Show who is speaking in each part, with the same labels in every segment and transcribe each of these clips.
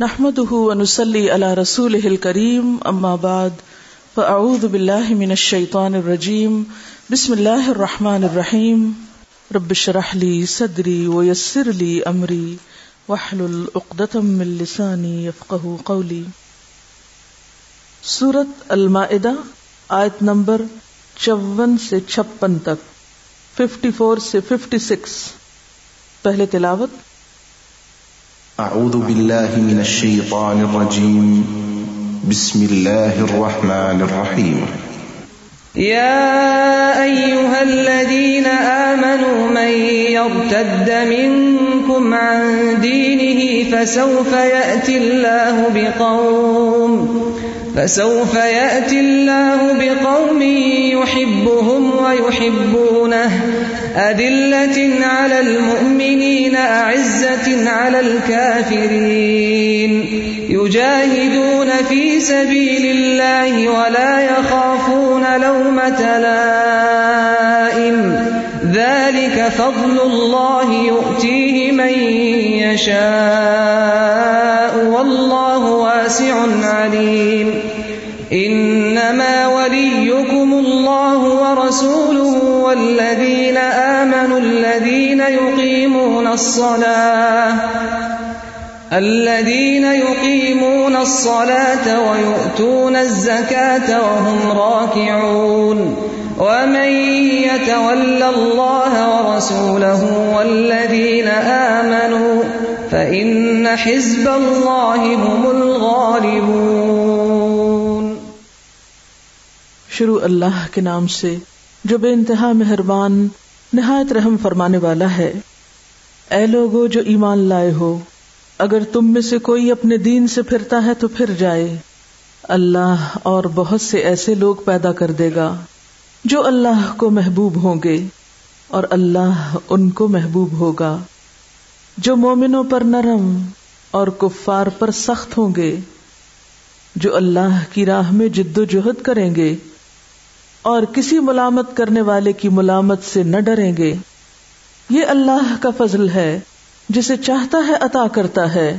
Speaker 1: نحمده ونسلي على رسوله الكريم أما بعد فأعوذ بالله من الشيطان الرجيم بسم الله الرحمن الرحيم رب اشرح لي صدري ويسر لي أمري واحلل عقدة من لساني يفقه قولي سورة المائدة آیت نمبر چون سے چھپن تک ففٹی فور سے ففٹی سکس پہلے تلاوت۔
Speaker 2: أعوذ بالله من الشيطان الرجيم. بسم الله الرحمن الرحيم.
Speaker 3: يا أيها الذين آمنوا من يرتد منكم عن دينه فسوف يأتي الله بقوم، فسوف يأتي الله بقوم يحبهم ويحبونه. أذلة على المؤمنين، أعزة على الكافرين. يجاهدون في سبيل الله ولا يخافون لومة لائم. ذلك فضل الله يؤتيه من يشاء، والله واسع عليم. إنما ورسوله والذين آمنوا الذين يقيمون الصلاة الذين يقيمون الصلاة ويؤتون الزكاة وهم راكعون ومن يتول الله ورسوله والذين آمنوا فإن حزب الله هم الغالبون
Speaker 1: شروع اللہ کے نام سے جو بے انتہا مہربان، نہایت رحم فرمانے والا ہے۔ اے لوگو، جو ایمان لائے ہو، اگر تم میں سے کوئی اپنے دین سے پھرتا ہے تو پھر جائے۔ اللہ اور بہت سے ایسے لوگ پیدا کر دے گا جو اللہ کو محبوب ہوں گے، اور اللہ ان کو محبوب ہوگا۔ جو مومنوں پر نرم اور کفار پر سخت ہوں گے، جو اللہ کی راہ میں جد و جہد کریں گے۔ اور کسی ملامت کرنے والے کی ملامت سے نہ ڈریں گے۔ یہ اللہ کا فضل ہے، جسے چاہتا ہے عطا کرتا ہے۔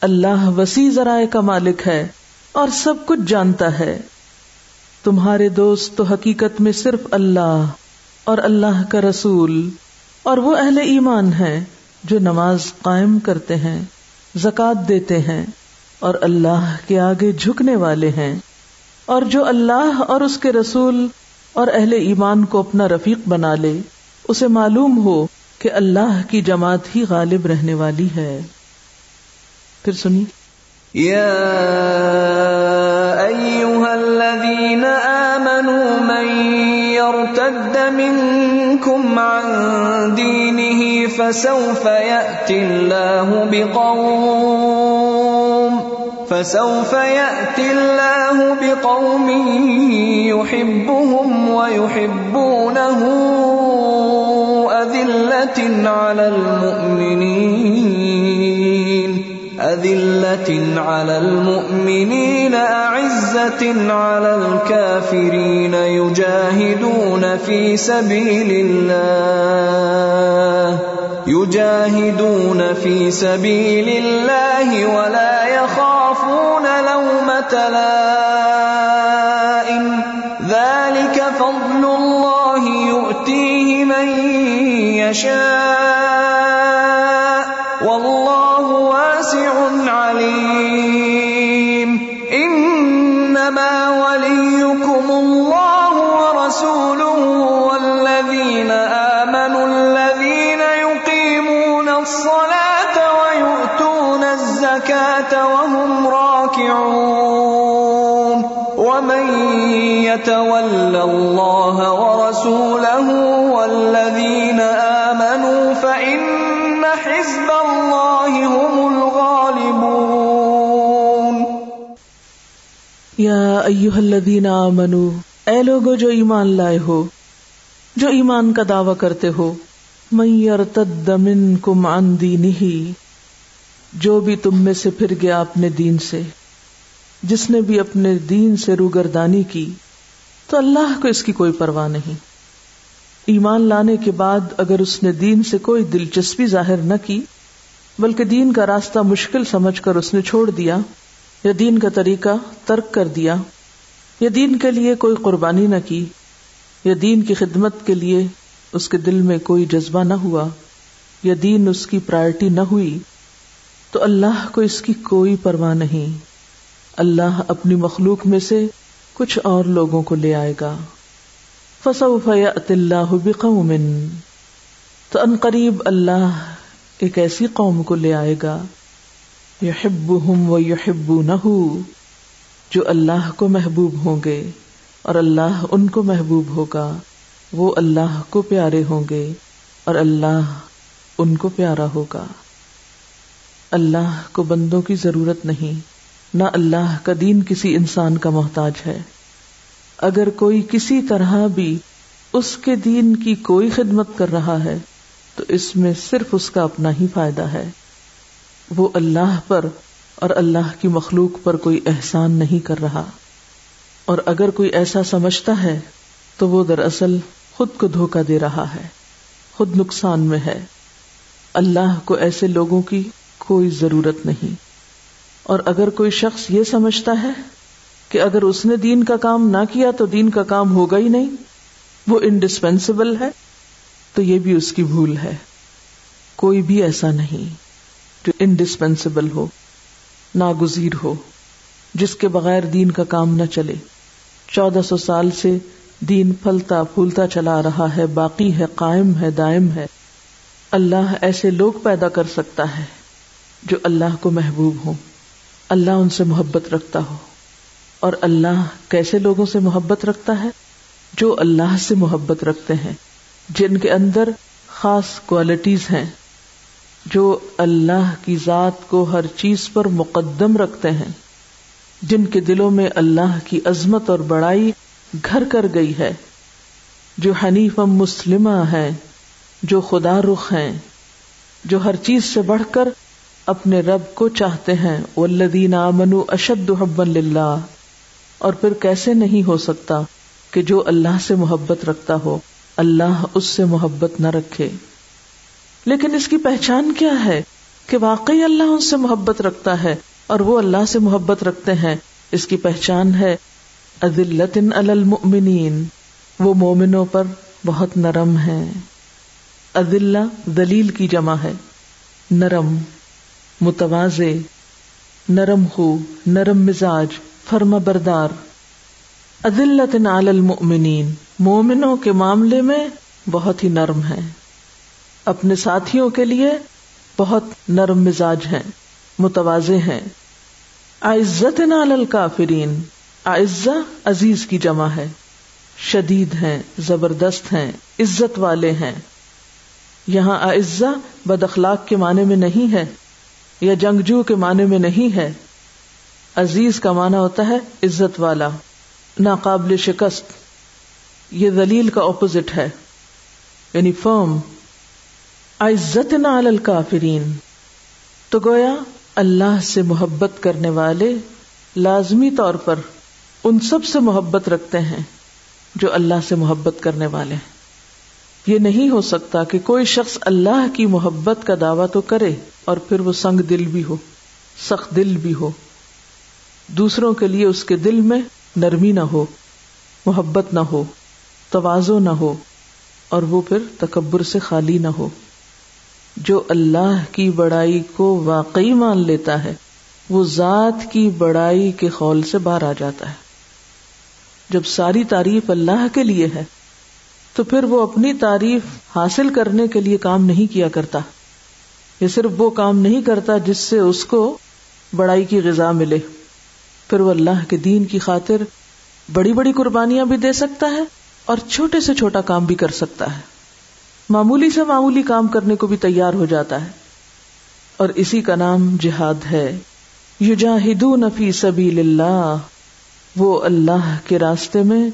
Speaker 1: اللہ وسیع ذرائع کا مالک ہے اور سب کچھ جانتا ہے۔ تمہارے دوست تو حقیقت میں صرف اللہ اور اللہ کا رسول اور وہ اہل ایمان ہیں جو نماز قائم کرتے ہیں زکات دیتے ہیں اور اللہ کے آگے جھکنے والے ہیں۔ اور جو اللہ اور اس کے رسول اور اہل ایمان کو اپنا رفیق بنا لے، اسے معلوم ہو کہ اللہ کی جماعت ہی غالب رہنے والی ہے۔ پھر سنی۔
Speaker 3: يا أيها الذين آمنوا من يرتد منكم عن دينه فسوف يأتي الله بقوم فسوف يأتي الله بقوم يحبهم ويحبونه أذلة على المؤمنين، أذلة على المؤمنين، أعزة على الكافرين، يجاهدون في سبيل الله. يجاهدون في سبيل الله ولا يخافون لومة لائم. ذلك فضل الله يؤتيه من يشاء. يتول الله ورسوله والذين آمنوا فإن حزب الله هم الغالبون.
Speaker 1: یا ایوہ الذین آمنو، اے لوگو جو ایمان لائے ہو، جو ایمان کا دعوی کرتے ہو، من یرتد منکم عن دینہ، جو بھی تم میں سے پھر گیا اپنے دین سے، جس نے بھی اپنے دین سے روگردانی کی تو اللہ کو اس کی کوئی پرواہ نہیں۔ ایمان لانے کے بعد اگر اس نے دین سے کوئی دلچسپی ظاہر نہ کی، بلکہ دین کا راستہ مشکل سمجھ کر اس نے چھوڑ دیا، یا دین کا طریقہ ترک کر دیا، یا دین کے لیے کوئی قربانی نہ کی، یا دین کی خدمت کے لیے اس کے دل میں کوئی جذبہ نہ ہوا، یا دین اس کی پرائرٹی نہ ہوئی، تو اللہ کو اس کی کوئی پرواہ نہیں۔ اللہ اپنی مخلوق میں سے کچھ اور لوگوں کو لے آئے گا۔ فسوف اللہ بقوم، تو ان قریب اللہ ایک ایسی قوم کو لے آئے گا۔ یحبہم و یحبونہو جو اللہ کو محبوب ہوں گے اور اللہ ان کو محبوب ہوگا۔ وہ اللہ کو پیارے ہوں گے اور اللہ ان کو پیارا ہوگا۔ اللہ کو بندوں کی ضرورت نہیں۔ نہ اللہ کا دین کسی انسان کا محتاج ہے۔ اگر کوئی کسی طرح بھی اس کے دین کی کوئی خدمت کر رہا ہے، تو اس میں صرف اس کا اپنا ہی فائدہ ہے۔ وہ اللہ پر اور اللہ کی مخلوق پر کوئی احسان نہیں کر رہا۔ اور اگر کوئی ایسا سمجھتا ہے، تو وہ دراصل خود کو دھوکا دے رہا ہے، خود نقصان میں ہے۔ اللہ کو ایسے لوگوں کی کوئی ضرورت نہیں۔ اور اگر کوئی شخص یہ سمجھتا ہے کہ اگر اس نے دین کا کام نہ کیا تو دین کا کام ہوگا ہی نہیں، وہ انڈسپینسیبل ہے، تو یہ بھی اس کی بھول ہے۔ کوئی بھی ایسا نہیں جو انڈسپینسیبل ہو، ناگزیر ہو، جس کے بغیر دین کا کام نہ چلے۔ چودہ سو سال سے دین پھلتا پھولتا چلا رہا ہے، باقی ہے، قائم ہے، دائم ہے۔ اللہ ایسے لوگ پیدا کر سکتا ہے جو اللہ کو محبوب ہو اللہ ان سے محبت رکھتا ہو۔ اور اللہ کیسے لوگوں سے محبت رکھتا ہے؟ جو اللہ سے محبت رکھتے ہیں، جن کے اندر خاص کوالٹیز ہیں۔ جو اللہ کی ذات کو ہر چیز پر مقدم رکھتے ہیں۔ جن کے دلوں میں اللہ کی عظمت اور بڑائی گھر کر گئی ہے۔ جو حنیف مسلمہ ہے جو خدا رخ ہیں۔ جو ہر چیز سے بڑھ کر اپنے رب کو چاہتے ہیں۔ والذین آمنوا اشد حبا للہ اور پھر کیسے نہیں ہو سکتا کہ جو اللہ سے محبت رکھتا ہو، اللہ اس سے محبت نہ رکھے۔ لیکن اس کی پہچان کیا ہے کہ واقعی اللہ ان سے محبت رکھتا ہے اور وہ اللہ سے محبت رکھتے ہیں۔ اس کی پہچان ہے المؤمنین وہ مومنوں پر بہت نرم ہے عدل دلیل کی جمع ہے۔ نرم۔ متواز نرم خو، نرم مزاج، فرما بردار۔ عدلت المؤمنین، مومنوں کے معاملے میں بہت ہی نرم ہے اپنے ساتھیوں کے لیے بہت نرم مزاج ہیں، متوازے ہیں۔ عزت نال کافرین آئزہ عزیز کی جمع ہے۔ شدید ہیں، زبردست ہیں، عزت والے ہیں۔ یہاں آئزہ بد اخلاق کے معنی میں نہیں ہے۔ یا جنگجو کے معنی میں نہیں ہے، عزیز کا معنی ہوتا ہے عزت والا، ناقابل شکست، یہ دلیل کا اپوزٹ ہے یعنی فرم عزت نال کافرین تو گویا اللہ سے محبت کرنے والے لازمی طور پر ان سب سے محبت رکھتے ہیں جو اللہ سے محبت کرنے والے ہیں۔ یہ نہیں ہو سکتا کہ کوئی شخص اللہ کی محبت کا دعویٰ تو کرے۔ اور پھر وہ سنگ دل بھی ہو، سخت دل بھی ہو۔ دوسروں کے لیے اس کے دل میں نرمی نہ ہو، محبت نہ ہو، توازو نہ ہو، اور وہ پھر تکبر سے خالی نہ ہو۔ جو اللہ کی بڑائی کو واقعی مان لیتا ہے، وہ ذات کی بڑائی کے خول سے باہر آ جاتا ہے۔ جب ساری تعریف اللہ کے لیے ہے، تو پھر وہ اپنی تعریف حاصل کرنے کے لیے کام نہیں کیا کرتا۔ یہ صرف وہ کام نہیں کرتا جس سے اس کو بڑائی کی غذا ملے۔ پھر وہ اللہ کے دین کی خاطر بڑی بڑی قربانیاں بھی دے سکتا ہے اور چھوٹے سے چھوٹا کام بھی کر سکتا ہے۔ معمولی سے معمولی کام کرنے کو بھی تیار ہو جاتا ہے۔ اور اسی کا نام جہاد ہے۔ یجاہدون فی سبیل اللہ۔ وہ اللہ کے راستے میں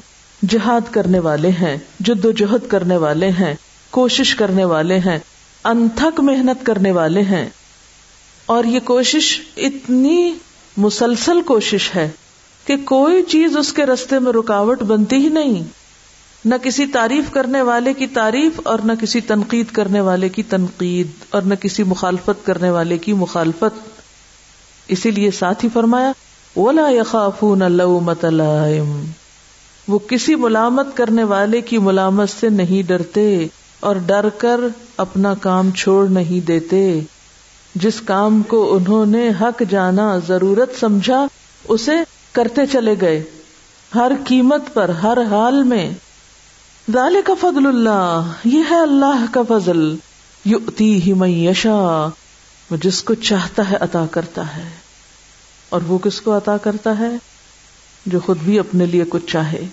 Speaker 1: جہاد کرنے والے ہیں، جد و جہد کرنے والے ہیں، کوشش کرنے والے ہیں۔ انتھک محنت کرنے والے ہیں اور یہ کوشش اتنی مسلسل کوشش ہے کہ کوئی چیز اس کے رستے میں رکاوٹ بنتی ہی نہیں۔ نہ کسی تعریف کرنے والے کی تعریف اور نہ کسی تنقید کرنے والے کی تنقید اور نہ کسی مخالفت کرنے والے کی مخالفت۔ اسی لیے ساتھ ہی فرمایا اولا یخافون لومت لائم۔ وہ کسی ملامت کرنے والے کی ملامت سے نہیں ڈرتے۔ اور ڈر کر اپنا کام چھوڑ نہیں دیتے۔ جس کام کو انہوں نے حق جانا ضرورت سمجھا، اسے کرتے چلے گئے۔ ہر قیمت پر، ہر حال میں۔ ذالک کا فضل اللہ، یہ ہے اللہ کا فضل۔ یؤتی ہی من یشا وہ جس کو چاہتا ہے عطا کرتا ہے۔ اور وہ کس کو عطا کرتا ہے؟ جو خود بھی اپنے لیے کچھ چاہے۔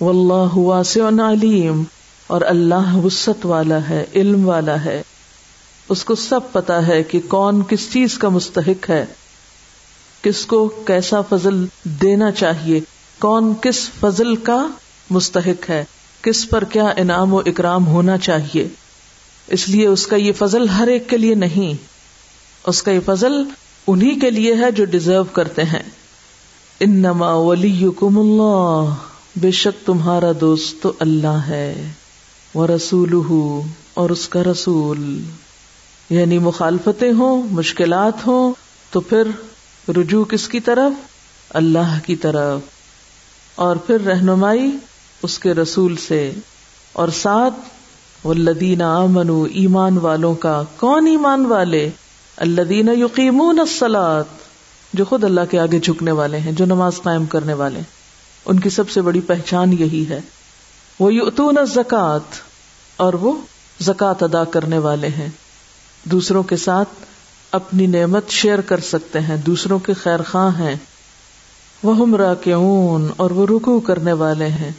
Speaker 1: واللہ واسع علیم۔ اور اللہ وسط والا ہے، علم والا ہے۔ اس کو سب پتا ہے کہ کون کس چیز کا مستحق ہے، کس کو کیسا فضل دینا چاہیے، کون کس فضل کا مستحق ہے، کس پر کیا انعام و اکرام ہونا چاہیے۔ اس لیے اس کا یہ فضل ہر ایک کے لیے نہیں، اس کا یہ فضل انہی کے لیے ہے جو ڈیزرو کرتے ہیں۔ انما ولیکم اللہ، بے شک تمہارا دوست تو اللہ ہے۔ وہ رسول اور اس کا رسول۔ یعنی مخالفتیں ہوں، مشکلات ہوں، تو پھر رجوع کس کی طرف؟ اللہ کی طرف۔ اور پھر رہنمائی اس کے رسول سے۔ اور ساتھ، والذین آمنو ایمان والوں کا۔ کون ایمان والے؟ الذین یقیمون الصلاۃ جو خود اللہ کے آگے جھکنے والے ہیں، جو نماز قائم کرنے والے ہیں۔ ان کی سب سے بڑی پہچان یہی ہے۔ وہ یتون زکات اور وہ زکات ادا کرنے والے ہیں۔ دوسروں کے ساتھ اپنی نعمت شیئر کر سکتے ہیں۔ دوسروں کے خیر خواہ ہیں۔ وہ ہمرا کے اور وہ رکو کرنے والے ہیں۔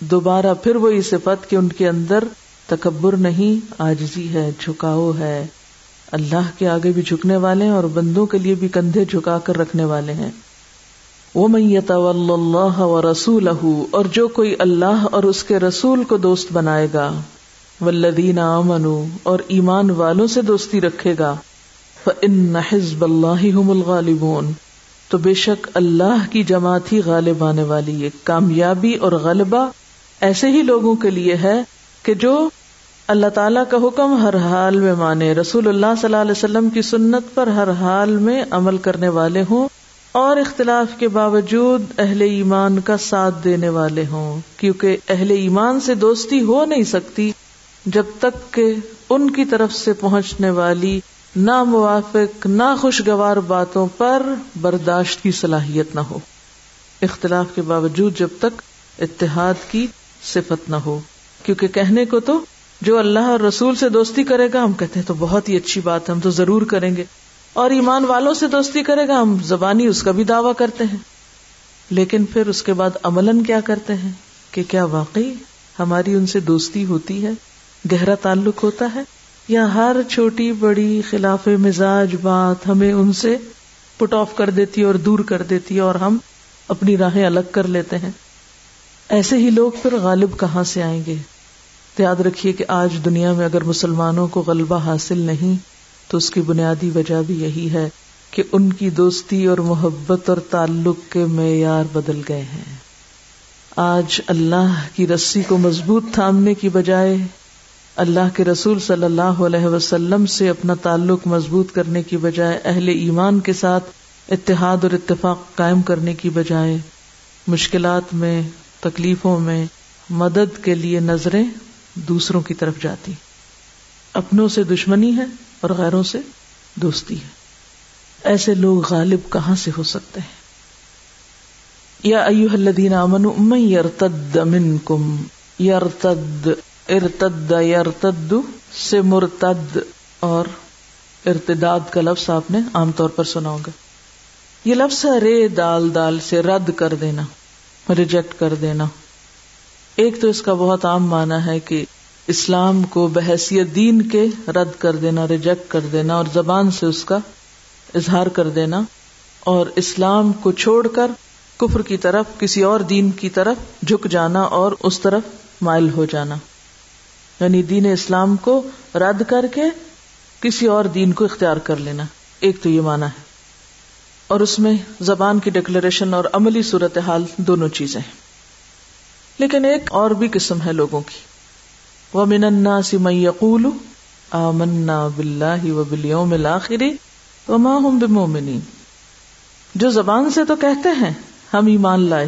Speaker 1: دوبارہ پھر وہی صفت کہ ان کے اندر تکبر نہیں آجزی ہے، جھکاؤ ہے۔ اللہ کے آگے بھی جھکنے والے ہیں اور بندوں کے لیے بھی کندھے جھکا کر رکھنے والے ہیں۔ وہ میت اللہ و رسول اور جو کوئی اللہ اور اس کے رسول کو دوست بنائے گا۔ ولدین امن اور ایمان والوں سے دوستی رکھے گا۔ ان حزب اللہ الغالبون۔ تو بے شک اللہ کی جماعت ہی غالب آنے والی ہے۔ کامیابی اور غلبہ ایسے ہی لوگوں کے لیے ہے کہ جو اللہ تعالیٰ کا حکم ہر حال میں مانے۔ رسول اللہ صلی اللہ علیہ وسلم کی سنت پر ہر حال میں عمل کرنے والے ہوں اور اختلاف کے باوجود اہل ایمان کا ساتھ دینے والے ہوں۔ کیونکہ اہل ایمان سے دوستی ہو نہیں سکتی۔ جب تک کہ ان کی طرف سے پہنچنے والی نہ موافق نہ خوشگوار باتوں پر برداشت کی صلاحیت نہ ہو۔ اختلاف کے باوجود جب تک اتحاد کی صفت نہ ہو۔ کیونکہ کہنے کو تو جو اللہ اور رسول سے دوستی کرے گا، ہم کہتے ہیں تو بہت ہی اچھی بات ہے، ہم تو ضرور کریں گے۔ اور ایمان والوں سے دوستی کرے گا، ہم زبانی اس کا بھی دعوی کرتے ہیں۔ لیکن پھر اس کے بعد عمل کیا کرتے ہیں؟ کہ کیا واقعی ہماری ان سے دوستی ہوتی ہے؟ گہرا تعلق ہوتا ہے یا ہر چھوٹی بڑی خلاف مزاج بات ہمیں ان سے پٹ آف کر دیتی ہے اور دور کر دیتی ہے اور ہم اپنی راہیں الگ کر لیتے ہیں۔ ایسے ہی لوگ پھر غالب کہاں سے آئیں گے؟ تو یاد رکھیے کہ آج دنیا میں اگر مسلمانوں کو غلبہ حاصل نہیں، تو اس کی بنیادی وجہ بھی یہی ہے کہ ان کی دوستی اور محبت اور تعلق کے معیار بدل گئے ہیں۔ آج اللہ کی رسی کو مضبوط تھامنے کی بجائے اللہ کے رسول صلی اللہ علیہ وسلم سے اپنا تعلق مضبوط کرنے کی بجائے اہل ایمان کے ساتھ اتحاد اور اتفاق قائم کرنے کی بجائے مشکلات میں، تکلیفوں میں مدد کے لیے نظریں دوسروں کی طرف جاتی اپنوں سے دشمنی ہے اور غیروں سے دوستی ہے۔ ایسے لوگ غالب کہاں سے ہو سکتے ہیں؟ یا ایو الذین آمنوا من یرتد منکم، یرتد ارتد ارتد سے مرتد، اور ارتداد کا لفظ آپ نے عام طور پر سنا ہوگا۔ یہ لفظ ہے رے، دال دال سے رد کر دینا، ریجیکٹ کر دینا۔ ایک تو اس کا بہت عام مانا ہے کہ اسلام کو بحثیت دین کے رد کر دینا، ریجیکٹ کر دینا، اور زبان سے اس کا اظہار کر دینا۔ اور اسلام کو چھوڑ کر کفر کی طرف، کسی اور دین کی طرف جھک جانا اور اس طرف مائل ہو جانا۔ یعنی دین اسلام کو رد کر کے کسی اور دین کو اختیار کر لینا، ایک تو یہ مانا ہے۔ اور اس میں زبان کی ڈکلریشن اور عملی صورت حال دونوں چیزیں لیکن ایک اور بھی قسم ہے لوگوں کی۔ وہ من من یقول آمنا باللہ و بالیوم الاخر وما هم بمؤمنین۔ جو زبان سے تو کہتے ہیں، ہم ایمان لائے،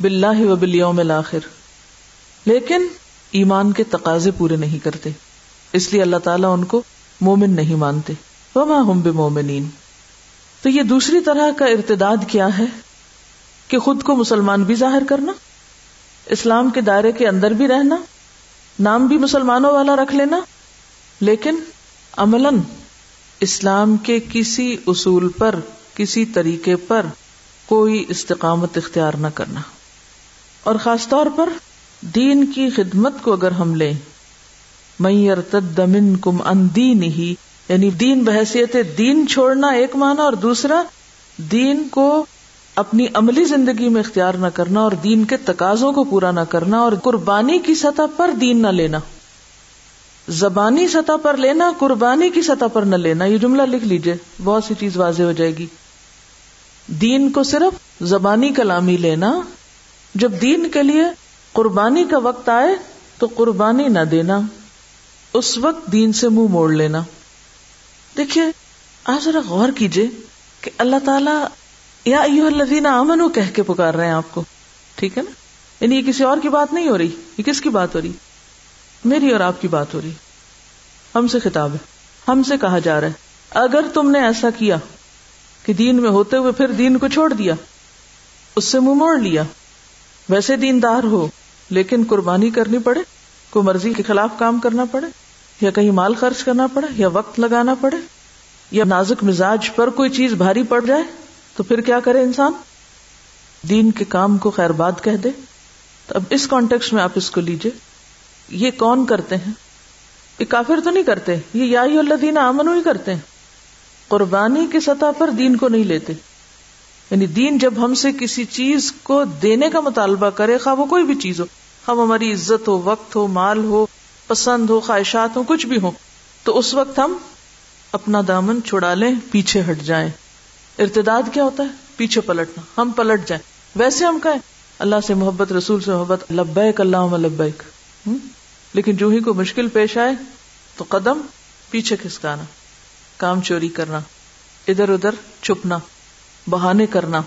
Speaker 1: باللہ و بالیوم الاخر۔ لیکن ایمان کے تقاضے پورے نہیں کرتے۔ اس لیے اللہ تعالیٰ ان کو مومن نہیں مانتے۔ وما هم بمؤمنین۔ تو یہ دوسری طرح کا ارتداد کیا ہے کہ خود کو مسلمان بھی ظاہر کرنا، اسلام کے دائرے کے اندر بھی رہنا، نام بھی مسلمانوں والا رکھ لینا، لیکن عمل اسلام کے کسی اصول پر، کسی طریقے پر کوئی استقامت اختیار نہ کرنا۔ اور خاص طور پر دین کی خدمت کو اگر ہم لیں میئر تدمن کم ان دین ہی یعنی دین بحثیت دین چھوڑنا ایک معنی اور دوسرا دین کو اپنی عملی زندگی میں اختیار نہ کرنا اور دین کے تقاضوں کو پورا نہ کرنا اور قربانی کی سطح پر دین نہ لینا۔ زبانی سطح پر لینا، قربانی کی سطح پر نہ لینا، یہ جملہ لکھ لیجیے، بہت سی چیز واضح ہو جائے گی۔ دین کو صرف زبانی کلامی لینا، جب دین کے لیے قربانی کا وقت آئے تو قربانی نہ دینا، اس وقت دین سے منہ مو موڑ لینا۔ دیکھیے، آپ ذرا غور کیجیے کہ اللہ تعالیٰ یا الذین آمنو کہہ کے پکار رہے ہیں آپ کو۔ ٹھیک ہے نا؟ یعنی یہ کسی اور کی بات نہیں ہو رہی، یہ کس کی بات ہو رہی؟ میری اور آپ کی بات ہو رہی۔ ہم سے خطاب ہے، ہم سے کہا جا رہا ہے۔ اگر تم نے ایسا کیا کہ دین میں ہوتے ہوئے پھر دین کو چھوڑ دیا، اس سے منہ موڑ لیا، ویسے دیندار ہو۔ لیکن قربانی کرنی پڑے، کوئی مرضی کے خلاف کام کرنا پڑے، یا کہیں مال خرچ کرنا پڑے، یا وقت لگانا پڑے، یا نازک مزاج پر کوئی چیز بھاری پڑ جائے، تو پھر کیا کرے انسان؟ دین کے کام کو خیر باد کہہ دے۔ تو اب اس کانٹیکس میں آپ اس کو لیجیے یہ کون کرتے ہیں؟ یہ کافر تو نہیں کرتے، یہ یا اللہ دین امن ہی کرتے ہیں۔ قربانی کی سطح پر دین کو نہیں لیتے۔ یعنی دین جب ہم سے کسی چیز کو دینے کا مطالبہ کرے، خواہ وہ کوئی بھی چیز ہو، خواہ ہماری عزت ہو، وقت ہو، مال ہو، پسند ہو، خواہشات ہو کچھ بھی ہو تو اس وقت ہم اپنا دامن چھڑا لیں، پیچھے ہٹ جائیں۔ ارتداد کیا ہوتا ہے؟ پیچھے پلٹنا، ہم پلٹ جائیں۔ ویسے ہم کہیں، اللہ سے محبت، رسول سے محبت، لبیک اللہ لبیک۔ لیکن جو ہی کو مشکل پیش آئے، تو قدم پیچھے کھسکانا، کام چوری کرنا، ادھر ادھر چھپنا۔ بہانے کرنا۔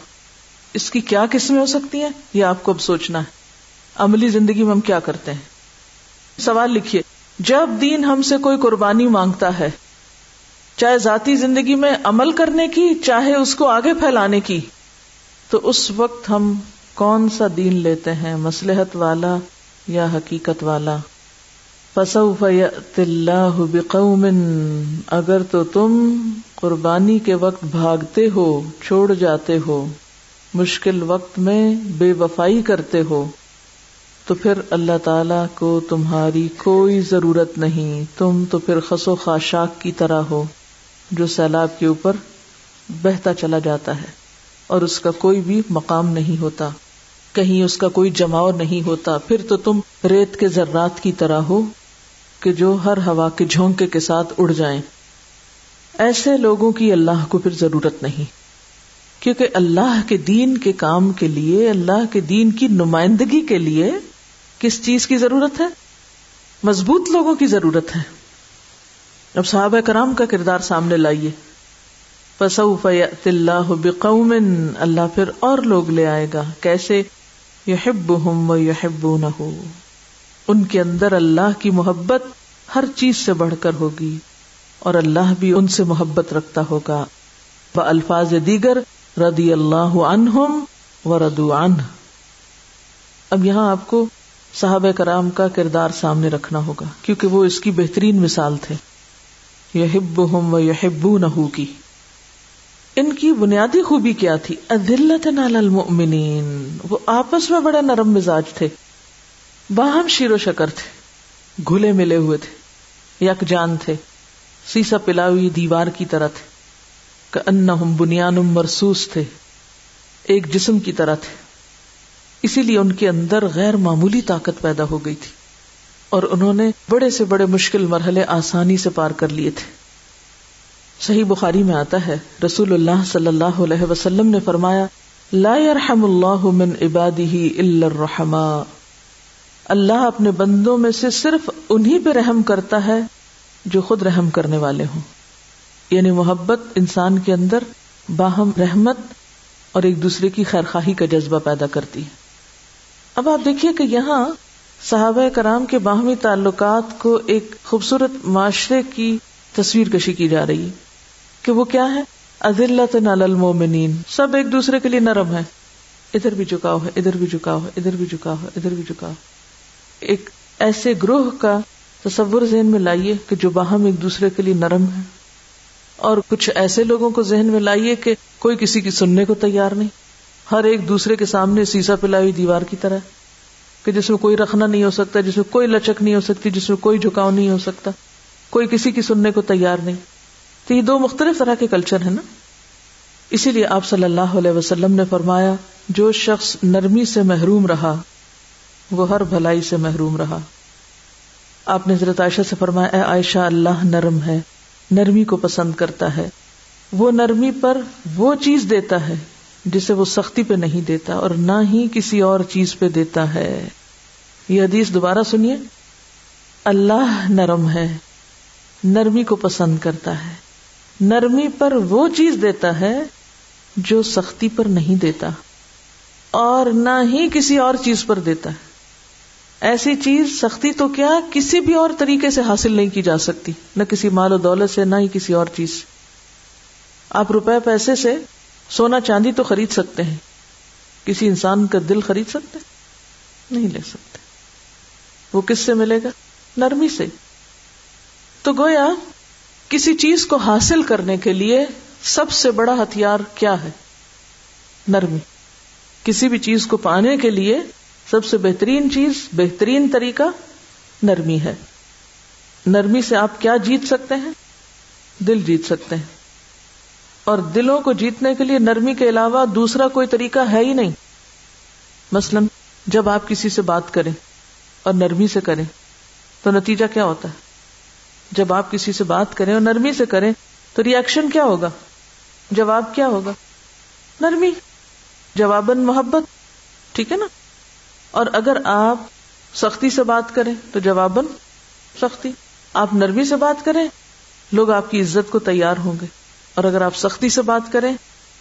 Speaker 1: اس کی کیا قسمیں ہو سکتی ہیں؟ یہ آپ کو اب سوچنا ہے۔ عملی زندگی میں ہم کیا کرتے ہیں؟ سوال لکھیے، جب دین ہم سے کوئی قربانی مانگتا ہے، چاہے ذاتی زندگی میں عمل کرنے کی، چاہے اس کو آگے پھیلانے کی، تو اس وقت ہم کون سا دین لیتے ہیں؟ مسلحت والا یا حقیقت والا؟ اللہ بقوم اگر تو تم قربانی کے وقت بھاگتے ہو، چھوڑ جاتے ہو، مشکل وقت میں بے وفائی کرتے ہو، تو پھر اللہ تعالی کو تمہاری کوئی ضرورت نہیں، تم تو پھر خسو خاشاک کی طرح ہو، جو سیلاب کے اوپر بہتا چلا جاتا ہے، اور اس کا کوئی بھی مقام نہیں ہوتا، کہیں اس کا کوئی جماؤ نہیں ہوتا، پھر تو تم ریت کے ذرات کی طرح ہو کہ جو ہر ہوا کے جھونکے کے ساتھ اڑ جائیں۔ ایسے لوگوں کی اللہ کو پھر ضرورت نہیں۔ کیونکہ اللہ کے دین کے کام کے لیے، اللہ کے دین کی نمائندگی کے لیے کس چیز کی ضرورت ہے؟ مضبوط لوگوں کی ضرورت ہے۔ اب صحابہ کرام کا کردار سامنے لائیے۔ اللہ بقوم، اللہ پھر اور لوگ لے آئے گا۔ کیسے؟ ان کے اندر اللہ کی محبت ہر چیز سے بڑھ کر ہوگی اور اللہ بھی ان سے محبت رکھتا ہوگا۔ الفاظ دیگر ردی اللہ عنہم و ردو اب یہاں آپ کو صحابہ کرام کا کردار سامنے رکھنا ہوگا، کیونکہ وہ اس کی بہترین مثال تھے۔ یحب ہم و یحب نہ کی۔ ان کی بنیادی خوبی کیا تھی؟ ادلت نال المؤمنین۔ وہ آپس میں بڑے نرم مزاج تھے۔ باہم شیر و شکر تھے، گھلے ملے ہوئے تھے، یک جان تھے، سیسا پلاوی دیوار کی طرح تھے کہ ان بنیان مرسوس تھے، ایک جسم کی طرح تھے۔ اسی لیے ان کے اندر غیر معمولی طاقت پیدا ہو گئی تھی، اور انہوں نے بڑے سے بڑے مشکل مرحلے آسانی سے پار کر لیے تھے۔ صحیح بخاری میں آتا ہے، رسول اللہ صلی اللہ علیہ وسلم نے فرمایا، لا يرحم اللہ من عباده الا الرحماء۔ اللہ اپنے بندوں میں سے صرف انہی پہ رحم کرتا ہے جو خود رحم کرنے والے ہوں۔ یعنی محبت انسان کے اندر باہم رحمت اور ایک دوسرے کی خیر خواہی کا جذبہ پیدا کرتی ہے۔ اب آپ دیکھیے کہ یہاں صحابہ کرام کے باہمی تعلقات کو ایک خوبصورت معاشرے کی تصویر کشی کی جا رہی ہے کہ وہ کیا ہے؟ عدلت المومنین سب ایک دوسرے کے لیے نرم ہے ادھر بھی جھکاؤ ہے، ادھر بھی جھکاؤ ہے، ادھر بھی جھکاؤ ہے، ادھر بھی جھکاؤ ایک ایسے گروہ کا تصور ذہن میں لائیے کہ جو باہم ایک دوسرے کے لیے نرم ہے۔ اور کچھ ایسے لوگوں کو ذہن میں لائیے کہ کوئی کسی کی سننے کو تیار نہیں۔ ہر ایک دوسرے کے سامنے سیسا پلائی دیوار کی طرح۔ کہ جس میں کوئی رکھنا نہیں ہو سکتا، جس میں کوئی لچک نہیں ہو سکتی، جس میں کوئی جھکاؤ نہیں ہو سکتا۔ کوئی کسی کی سننے کو تیار نہیں۔ تو یہ دو مختلف طرح کے کلچر ہیں نا۔ اسی لیے آپ صلی اللہ علیہ وسلم نے فرمایا، جو شخص نرمی سے محروم رہا وہ ہر بھلائی سے محروم رہا۔ آپ نے حضرت عائشہ سے فرمایا، اے عائشہ، اللہ نرم ہے، نرمی کو پسند کرتا ہے۔ وہ نرمی پر وہ چیز دیتا ہے جسے وہ سختی پہ نہیں دیتا اور نہ ہی کسی اور چیز پہ دیتا ہے۔ یہ حدیث دوبارہ سنیے۔ اللہ نرم ہے، نرمی کو پسند کرتا ہے۔ نرمی پر وہ چیز دیتا ہے جو سختی پر نہیں دیتا اور نہ ہی کسی اور چیز پر دیتا ہے۔ ایسی چیز سختی تو کیا کسی بھی اور طریقے سے حاصل نہیں کی جا سکتی، نہ کسی مال و دولت سے، نہ ہی کسی اور چیز سے۔ آپ روپے پیسے سے سونا چاندی تو خرید سکتے ہیں۔ کسی انسان کا دل خرید سکتے نہیں لے سکتے۔ وہ کس سے ملے گا؟ نرمی سے۔ تو گویا کسی چیز کو حاصل کرنے کے لیے سب سے بڑا ہتھیار کیا ہے؟ نرمی۔ کسی بھی چیز کو پانے کے لیے سب سے بہترین چیز، بہترین طریقہ نرمی ہے۔ نرمی سے آپ کیا جیت سکتے ہیں؟ دل جیت سکتے ہیں۔ اور دلوں کو جیتنے کے لیے نرمی کے علاوہ دوسرا کوئی طریقہ ہے ہی نہیں۔ مثلا جب آپ کسی سے بات کریں اور نرمی سے کریں، تو نتیجہ کیا ہوتا ہے؟ جب آپ کسی سے بات کریں اور نرمی سے کریں، تو ریئیکشن کیا ہوگا؟ جواب کیا ہوگا؟ نرمی۔ جواباً محبت۔ ٹھیک ہے نا؟ اور اگر آپ سختی سے بات کریں تو جواباً سختی۔ آپ نرمی سے بات کریں، لوگ آپ کی عزت کو تیار ہوں گے۔ اور اگر آپ سختی سے بات کریں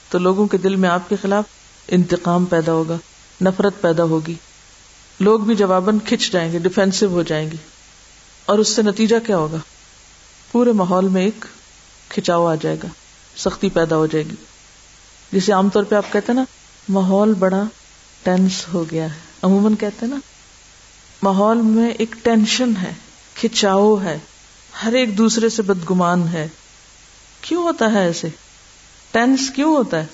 Speaker 1: تو لوگوں کے دل میں آپ کے خلاف انتقام پیدا ہوگا، نفرت پیدا ہوگی۔ لوگ بھی جواباً کھچ جائیں گے ڈیفینسو ہو جائیں گے۔ اور اس سے نتیجہ کیا ہوگا؟ پورے ماحول میں ایک کھچاؤ آ جائے گا، سختی پیدا ہو جائے گی۔ جسے عام طور پہ آپ کہتے ہیں نا، ماحول بڑا ٹینس ہو گیا ہے۔ عموماً کہتے ہیں نا، ماحول میں ایک ٹینشن ہے، کھچاؤ ہے، ہر ایک دوسرے سے بدگمان ہے۔ کیوں ہوتا ہے ایسے؟ ٹینس کیوں ہوتا ہے؟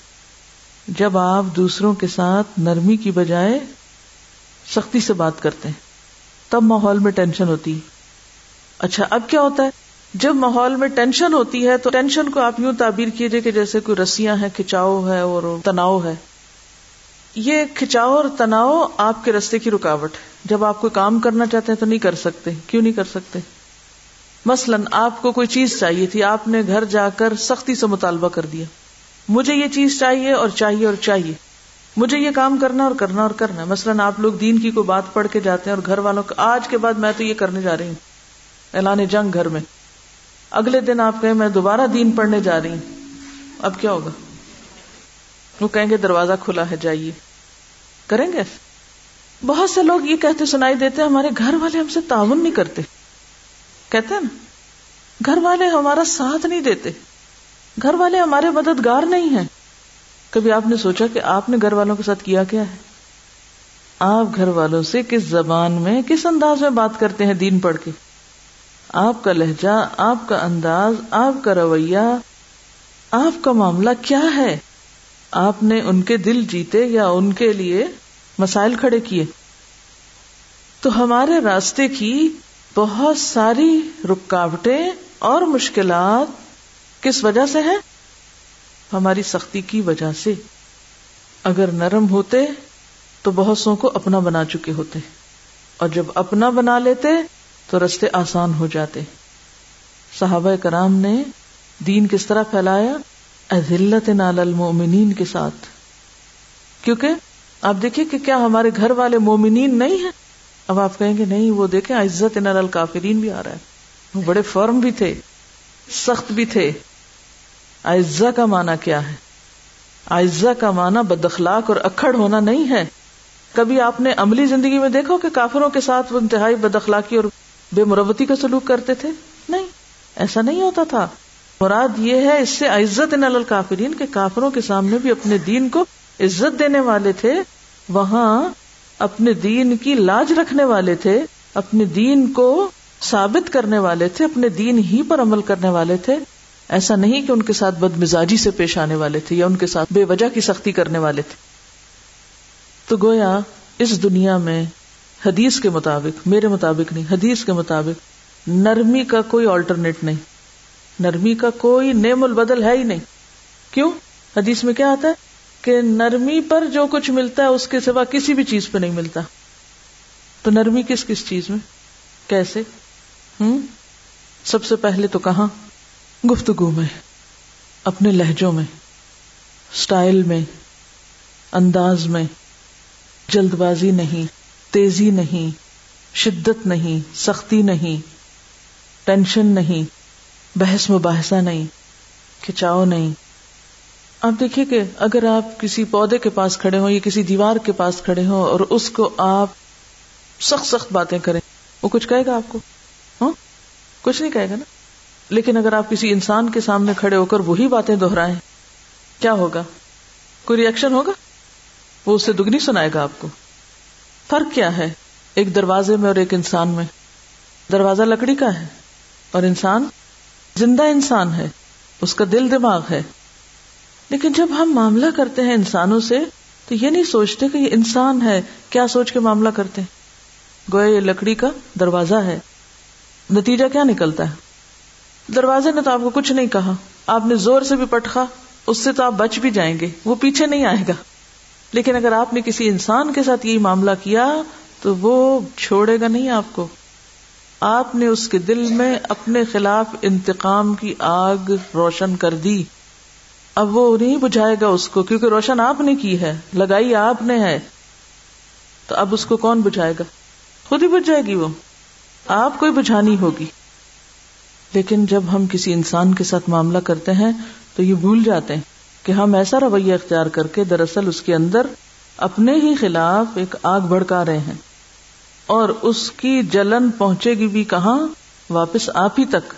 Speaker 1: جب آپ دوسروں کے ساتھ نرمی کی بجائے سختی سے بات کرتے ہیں، تب ماحول میں ٹینشن ہوتی۔ اچھا اب کیا ہوتا ہے؟ جب ماحول میں ٹینشن ہوتی ہے تو ٹینشن کو آپ یوں تعبیر کیجیے کہ جیسے کوئی رسیاں ہیں، کھچاؤ ہے اور تناؤ ہے۔ یہ کھچاؤ اور تناؤ آپ کے رستے کی رکاوٹ ہے۔ جب آپ کوئی کام کرنا چاہتے ہیں تو نہیں کر سکتے۔ کیوں نہیں کر سکتے؟ مثلاً آپ کو کوئی چیز چاہیے تھی، آپ نے گھر جا کر سختی سے مطالبہ کر دیا۔ مجھے یہ چیز چاہیے اور چاہیے اور چاہیے۔ مجھے یہ کام کرنا اور کرنا اور کرنا مثلاً آپ لوگ دین کی کوئی بات پڑھ کے جاتے ہیں اور گھر والوں کو، آج کے بعد میں تو یہ کرنے جا رہی ہوں۔ اعلان جنگ گھر میں۔ اگلے دن آپ کہیں، میں دوبارہ دین پڑھنے جا رہی ہوں۔ اب کیا ہوگا؟ وہ کہیں گے دروازہ کھلا ہے، جائیے۔ کریں گے؟ بہت سے لوگ یہ کہتے، سنائی دیتے، ہمارے گھر والے ہم سے تعاون نہیں کرتے۔ کہتے ہیں نا، گھر والے ہمارا ساتھ نہیں دیتے۔ گھر والے ہمارے مددگار نہیں ہیں۔ کبھی آپ نے سوچا کہ آپ نے گھر والوں کے ساتھ کیا کیا ہے؟ آپ گھر والوں سے کس زبان میں، کس انداز میں بات کرتے ہیں دین پڑھ کے؟ آپ کا لہجہ، آپ کا انداز، آپ کا رویہ، آپ کا معاملہ کیا ہے؟ آپ نے ان کے دل جیتے یا ان کے لیے مسائل کھڑے کیے۔ تو ہمارے راستے کی بہت ساری رکاوٹیں اور مشکلات کس وجہ سے ہیں؟ ہماری سختی کی وجہ سے۔ اگر نرم ہوتے تو بہت سو کو اپنا بنا چکے ہوتے۔ اور جب اپنا بنا لیتے تو رستے آسان ہو جاتے۔ صحابہ کرام نے دین کس طرح پھیلایا؟ ازلت نال المومنین کے ساتھ۔ کیونکہ آپ دیکھیے کہ کیا ہمارے گھر والے مومنین نہیں ہیں؟ اب آپ کہیں گے نہیں، وہ دیکھیں عزت ان الکافرین بھی آ رہا ہے۔ وہ بڑے فرم بھی تھے، سخت بھی تھے۔ عزا کا معنی کیا ہے؟ عزا کا معنی بدخلاق اور اکھڑ ہونا نہیں ہے۔ کبھی آپ نے عملی زندگی میں دیکھو کہ کافروں کے ساتھ وہ انتہائی بد اخلاقی اور بے مروتی کا سلوک کرتے تھے؟ نہیں، ایسا نہیں ہوتا تھا۔ مراد یہ ہے، اس سے عزت ان الکافرین کے کافروں کے سامنے بھی اپنے دین کو عزت دینے والے تھے، وہاں اپنے دین کی لاج رکھنے والے تھے، اپنے دین کو ثابت کرنے والے تھے، اپنے دین ہی پر عمل کرنے والے تھے۔ ایسا نہیں کہ ان کے ساتھ بد مزاجی سے پیش آنے والے تھے یا ان کے ساتھ بے وجہ کی سختی کرنے والے تھے۔ تو گویا اس دنیا میں حدیث کے مطابق، میرے مطابق نہیں، حدیث کے مطابق نرمی کا کوئی آلٹرنیٹ نہیں۔ نرمی کا کوئی نیم البدل ہے ہی نہیں۔ کیوں؟ حدیث میں کیا آتا ہے؟ کہ نرمی پر جو کچھ ملتا ہے، اس کے سوا کسی بھی چیز پہ نہیں ملتا۔ تو نرمی کس کس چیز میں؟ کیسے؟ ہوں؟ سب سے پہلے تو کہاں؟ گفتگو میں، اپنے لہجوں میں اسٹائل میں، انداز میں۔ جلد بازی نہیں، تیزی نہیں، شدت نہیں، سختی نہیں، ٹینشن نہیں۔ بحث مباحثہ نہیں، کھچاؤ نہیں۔ آپ دیکھیے کہ اگر آپ کسی پودے کے پاس کھڑے ہوں یا کسی دیوار کے پاس کھڑے ہوں اور اس کو آپ سخت سخت باتیں کریں، وہ کچھ کہے گا آپ کو؟ ہاں؟ کچھ نہیں کہے گا نا؟ لیکن اگر آپ کسی انسان کے سامنے کھڑے ہو کر وہی باتیں دوہرائیں کیا ہوگا؟ کوئی ریئیکشن ہوگا؟ وہ اسے دگنی سنائے گا آپ کو۔ فرق کیا ہے؟ ایک دروازے میں اور ایک انسان میں۔ دروازہ لکڑی کا ہے اور انسان زندہ انسان ہے، اس کا دل دماغ ہے۔ لیکن جب ہم معاملہ کرتے ہیں انسانوں سے، تو یہ نہیں سوچتے کہ یہ انسان ہے، کیا سوچ کے معاملہ کرتے ہیں؟ گویا یہ لکڑی کا دروازہ ہے۔ نتیجہ کیا نکلتا ہے؟ دروازے نے تو آپ کو کچھ نہیں کہا۔ آپ نے زور سے بھی پٹخا، اس سے تو آپ بچ بھی جائیں گے، وہ پیچھے نہیں آئے گا۔ لیکن اگر آپ نے کسی انسان کے ساتھ یہی معاملہ کیا، تو وہ چھوڑے گا نہیں آپ کو۔ آپ نے اس کے دل میں اپنے خلاف انتقام کی آگ روشن کر دی۔ اب وہ نہیں بجھائے گا اس کو کیونکہ روشن آپ نے کی ہے، لگائی آپ نے ہے۔ تو اب اس کو کون بجھائے گا؟ خود ہی بجھ جائے گی وہ۔ آپ کو ہی بجھانی ہوگی۔ لیکن جب ہم کسی انسان کے ساتھ معاملہ کرتے ہیں تو یہ بھول جاتے ہیں کہ ہم ایسا رویہ اختیار کر کے دراصل اس کے اندر اپنے ہی خلاف ایک آگ بھڑکا رہے ہیں۔ اور اس کی جلن پہنچے گی بھی کہاں؟ واپس آپ ہی تک۔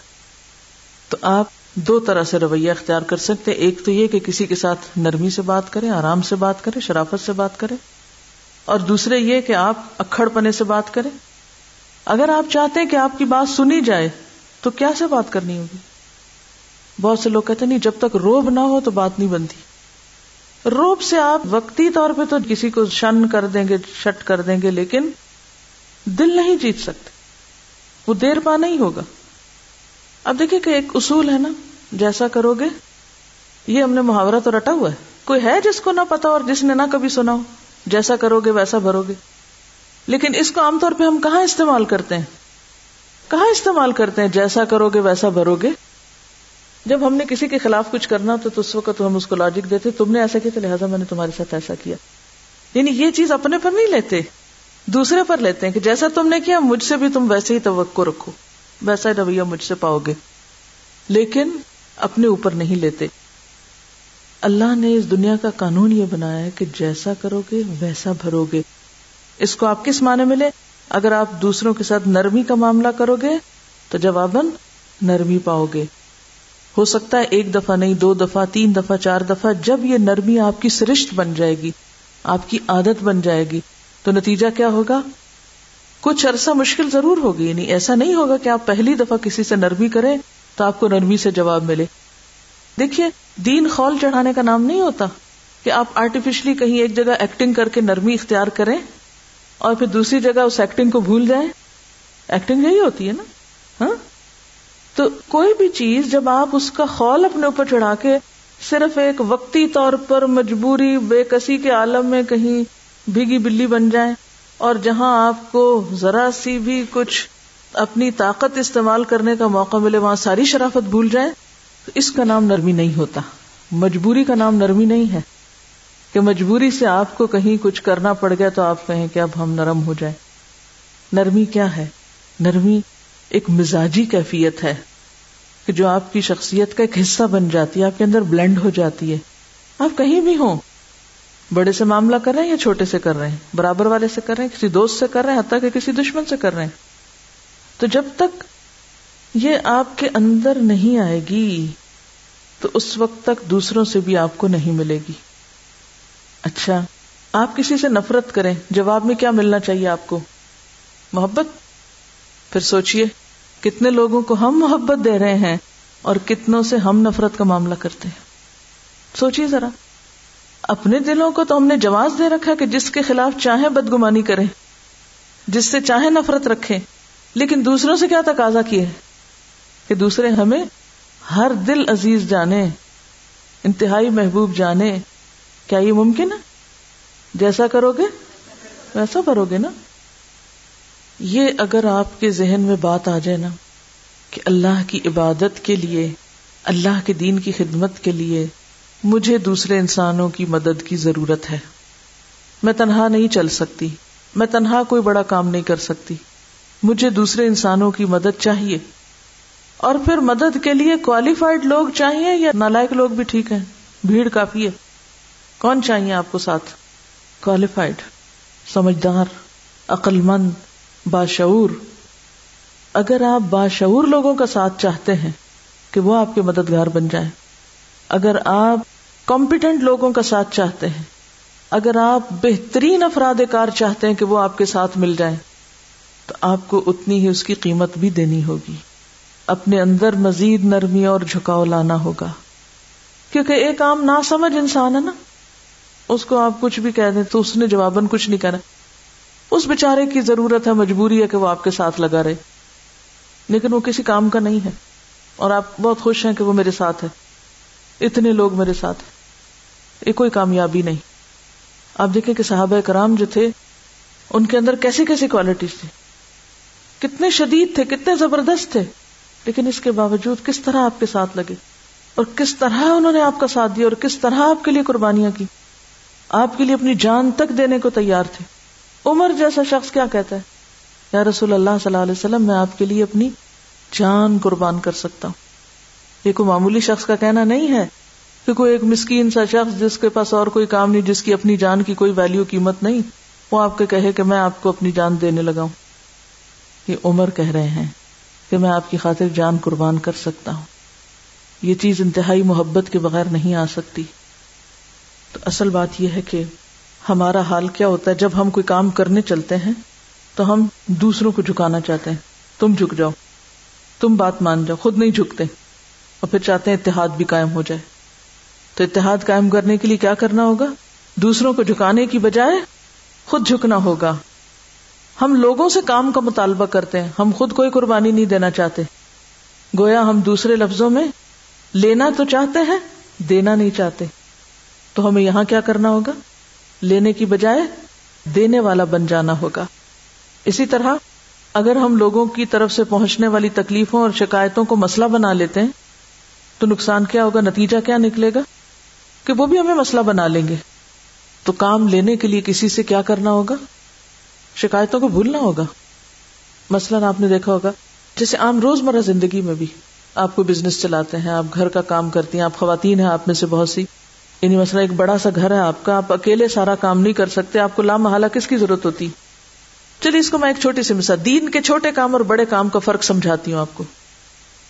Speaker 1: تو آپ دو طرح سے رویہ اختیار کر سکتے ایک تو یہ کہ کسی کے ساتھ نرمی سے بات کرے آرام سے بات کرے شرافت سے بات کرے اور دوسرے یہ کہ آپ اکڑ پنے سے بات کریں۔ اگر آپ چاہتے ہیں کہ آپ کی بات سنی جائے، تو کیا سے بات کرنی ہوگی؟ بہت سے لوگ کہتے نہیں، جب تک روب نہ ہو تو بات نہیں بنتی۔ روب سے آپ وقتی طور پہ تو کسی کو شن کر دیں گے، شٹ کر دیں گے، لیکن دل نہیں جیت سکتے۔ وہ دیر پا نہیں ہوگا۔ اب دیکھیے کہ ایک اصول ہے نا، جیسا کرو گے، یہ ہم نے محاورہ تو رٹا ہوا ہے۔ کوئی ہے جس کو نہ پتا اور جس نے نہ کبھی سنا ہو۔ جیسا کرو گے، ویسا بھرو گے۔ لیکن اس کو عام طور پہ ہم کہاں استعمال کرتے ہیں؟ کہاں استعمال کرتے ہیں؟ جیسا کرو گے، ویسا بھرو گے۔ جب ہم نے کسی کے خلاف کچھ کرنا تو اس وقت ہم اس کو لاجک دیتے، تم نے ایسا کیا تو لہٰذا میں نے تمہارے ساتھ ایسا کیا۔ یعنی یہ چیز اپنے پر نہیں لیتے۔ دوسرے پر لیتے ہیں کہ جیسا تم نے کیا، مجھ سے بھی تم ویسے ہی توقع رکھو۔ ویسا ہی رویہ مجھ سے پاؤ گے۔ لیکن اپنے اوپر نہیں لیتے۔ اللہ نے اس دنیا کا قانون یہ بنایا ہے کہ جیسا کرو گے ویسا بھرو گے اس کو آپ کس معنی ملے اگر آپ دوسروں کے ساتھ نرمی کا معاملہ کرو گے تو جواباً نرمی پاؤ گے۔ ہو سکتا ہے ایک دفعہ نہیں، دو دفعہ، تین دفعہ، چار دفعہ، جب یہ نرمی آپ کی سرشت بن جائے گی، آپ کی عادت بن جائے گی۔ تو نتیجہ کیا ہوگا؟ کچھ عرصہ مشکل ضرور ہوگی یعنی ایسا نہیں ہوگا کہ آپ پہلی دفعہ کسی سے نرمی کریں تو آپ کو نرمی سے جواب ملے۔ دیکھیے، دین خول چڑھانے کا نام نہیں ہوتا کہ آپ آرٹیفیشلی کہیں ایک جگہ ایکٹنگ کر کے نرمی اختیار کریں اور پھر دوسری جگہ اس ایکٹنگ کو بھول جائیں۔ ایکٹنگ یہی ہوتی ہے نا؟ ہاں؟ تو کوئی بھی چیز جب آپ اس کا خول اپنے اوپر چڑھا کے صرف ایک وقتی طور پر مجبوری، بے کسی کے عالم میں کہیں بھیگی بلی بن جائیں اور جہاں آپ کو ذرا سی بھی کچھ اپنی طاقت استعمال کرنے کا موقع ملے، وہاں ساری شرافت بھول جائیں، تو اس کا نام نرمی نہیں ہوتا۔ مجبوری کا نام نرمی نہیں ہے۔ کہ مجبوری سے آپ کو کہیں کچھ کرنا پڑ گیا تو آپ کہیں کہ اب ہم نرم ہو جائیں۔ نرمی کیا ہے؟ نرمی ایک مزاجی کیفیت ہے کہ جو آپ کی شخصیت کا ایک حصہ بن جاتی ہے، آپ کے اندر بلینڈ ہو جاتی ہے۔ آپ کہیں بھی ہوں بڑے سے معاملہ کر رہے ہیں یا چھوٹے سے کر رہے ہیں؟ برابر والے سے کر رہے ہیں؟ کسی دوست سے کر رہے ہیں؟ حتیٰ کہ کسی دشمن سے کر رہے ہیں؟ تو جب تک یہ آپ کے اندر نہیں آئے گی، تو اس وقت تک دوسروں سے بھی آپ کو نہیں ملے گی۔ اچھا آپ کسی سے نفرت کریں، جواب میں کیا ملنا چاہیے آپ کو؟ محبت؟ پھر سوچئے، کتنے لوگوں کو ہم محبت دے رہے ہیں اور کتنوں سے ہم نفرت کا معاملہ کرتے ہیں؟ سوچیے ذرا۔ اپنے دلوں کو تو ہم نے جواز دے رکھا کہ جس کے خلاف چاہے بدگمانی کریں جس سے چاہے نفرت رکھے، لیکن دوسروں سے کیا تقاضا کیے؟ کہ دوسرے ہمیں ہر دل عزیز جانے، انتہائی محبوب جانے۔ کیا یہ ممکن ہے؟ جیسا کرو گے، ویسا بھرو گے نا؟ یہ اگر آپ کے ذہن میں بات آ جائے نا کہ اللہ کی عبادت کے لیے، اللہ کے دین کی خدمت کے لیے مجھے دوسرے انسانوں کی مدد کی ضرورت ہے۔ میں تنہا نہیں چل سکتی۔ میں تنہا کوئی بڑا کام نہیں کر سکتی۔ مجھے دوسرے انسانوں کی مدد چاہیے۔ اور پھر مدد کے لیے کوالیفائڈ لوگ چاہیے یا نالائک لوگ بھی ٹھیک ہیں؟ بھیڑ کافی ہے۔ کون چاہیے آپ کو ساتھ؟ کوالیفائڈ سمجھدار عقل مند باشعور۔ اگر آپ باشعور لوگوں کا ساتھ چاہتے ہیں کہ وہ آپ کے مددگار بن جائیں۔ اگر آپ کمپیٹنٹ لوگوں کا ساتھ چاہتے ہیں۔ اگر آپ بہترین افراد کار چاہتے ہیں کہ وہ آپ کے ساتھ مل جائیں، تو آپ کو اتنی ہی اس کی قیمت بھی دینی ہوگی۔ اپنے اندر مزید نرمی اور جھکاؤ لانا ہوگا۔ کیونکہ ایک عام نہ سمجھ انسان ہے نا۔ اس کو آپ کچھ بھی کہہ دیں تو اس نے جواباً کچھ نہیں کہنا۔ اس بےچارے کی ضرورت ہے، مجبوری ہے کہ وہ آپ کے ساتھ لگا رہے۔ لیکن وہ کسی کام کا نہیں ہے۔ اور آپ بہت خوش ہیں کہ وہ میرے ساتھ ہے۔ اتنے لوگ میرے ساتھ یہ کوئی کامیابی نہیں۔ آپ دیکھیں کہ صحابہ کرام جو تھے، ان کے اندر کیسی کیسی کوالٹیز تھی کتنے شدید تھے، کتنے زبردست تھے۔ لیکن اس کے باوجود کس طرح آپ کے ساتھ لگے؟ اور کس طرح انہوں نے آپ کا ساتھ دیا؟ اور کس طرح آپ کے لیے قربانیاں کی؟ آپ کے لیے اپنی جان تک دینے کو تیار تھے۔ عمر جیسا شخص کیا کہتا ہے؟ یا رسول اللہ صلی اللہ علیہ وسلم، میں آپ کے لیے اپنی جان قربان کر سکتا ہوں۔ یہ کوئی معمولی شخص کا کہنا نہیں ہے کہ کوئی ایک مسکین سا شخص جس کے پاس اور کوئی کام نہیں، جس کی اپنی جان کی کوئی ویلو قیمت نہیں، وہ آپ کے کہے کہ میں آپ کو اپنی جان دینے لگا ہوں۔ یہ عمر کہہ رہے ہیں کہ میں آپ کی خاطر جان قربان کر سکتا ہوں۔ یہ چیز انتہائی محبت کے بغیر نہیں آ سکتی۔ تو اصل بات یہ ہے کہ ہمارا حال کیا ہوتا ہے؟ جب ہم کوئی کام کرنے چلتے ہیں، تو ہم دوسروں کو جھکانا چاہتے ہیں۔ تم جھک جاؤ، تم بات مان جاؤ، خود نہیں جھکتے۔ اور پھر چاہتے ہیں اتحاد بھی قائم ہو جائے۔ تو اتحاد قائم کرنے کے لیے کیا کرنا ہوگا؟ دوسروں کو جھکانے کی بجائے خود جھکنا ہوگا۔ ہم لوگوں سے کام کا مطالبہ کرتے ہیں۔ ہم خود کوئی قربانی نہیں دینا چاہتے۔ گویا ہم دوسرے لفظوں میں لینا تو چاہتے ہیں، دینا نہیں چاہتے۔ تو ہمیں یہاں کیا کرنا ہوگا؟ لینے کی بجائے دینے والا بن جانا ہوگا۔ اسی طرح اگر ہم لوگوں کی طرف سے پہنچنے والی تکلیفوں اور شکایتوں کو مسئلہ بنا لیتے ہیں، تو نقصان کیا ہوگا؟ نتیجہ کیا نکلے گا؟ کہ وہ بھی ہمیں مسئلہ بنا لیں گے۔ تو کام لینے کے لیے کسی سے کیا کرنا ہوگا؟ شکایتوں کو بھولنا ہوگا۔ مثلاً آپ نے دیکھا ہوگا، جیسے عام روز مرہ زندگی میں بھی آپ کو بزنس چلاتے ہیں، آپ گھر کا کام کرتی ہیں، آپ خواتین ہیں آپ میں سے بہت سی۔ یعنی مسئلہ ایک بڑا سا گھر ہے آپ کا، آپ اکیلے سارا کام نہیں کر سکتے، آپ کو لامحالہ کس کی ضرورت ہوتی؟ چلیے، اس کو میں ایک چھوٹی سی مثال، دین کے چھوٹے کام اور بڑے کام کا فرق سمجھاتی ہوں آپ کو۔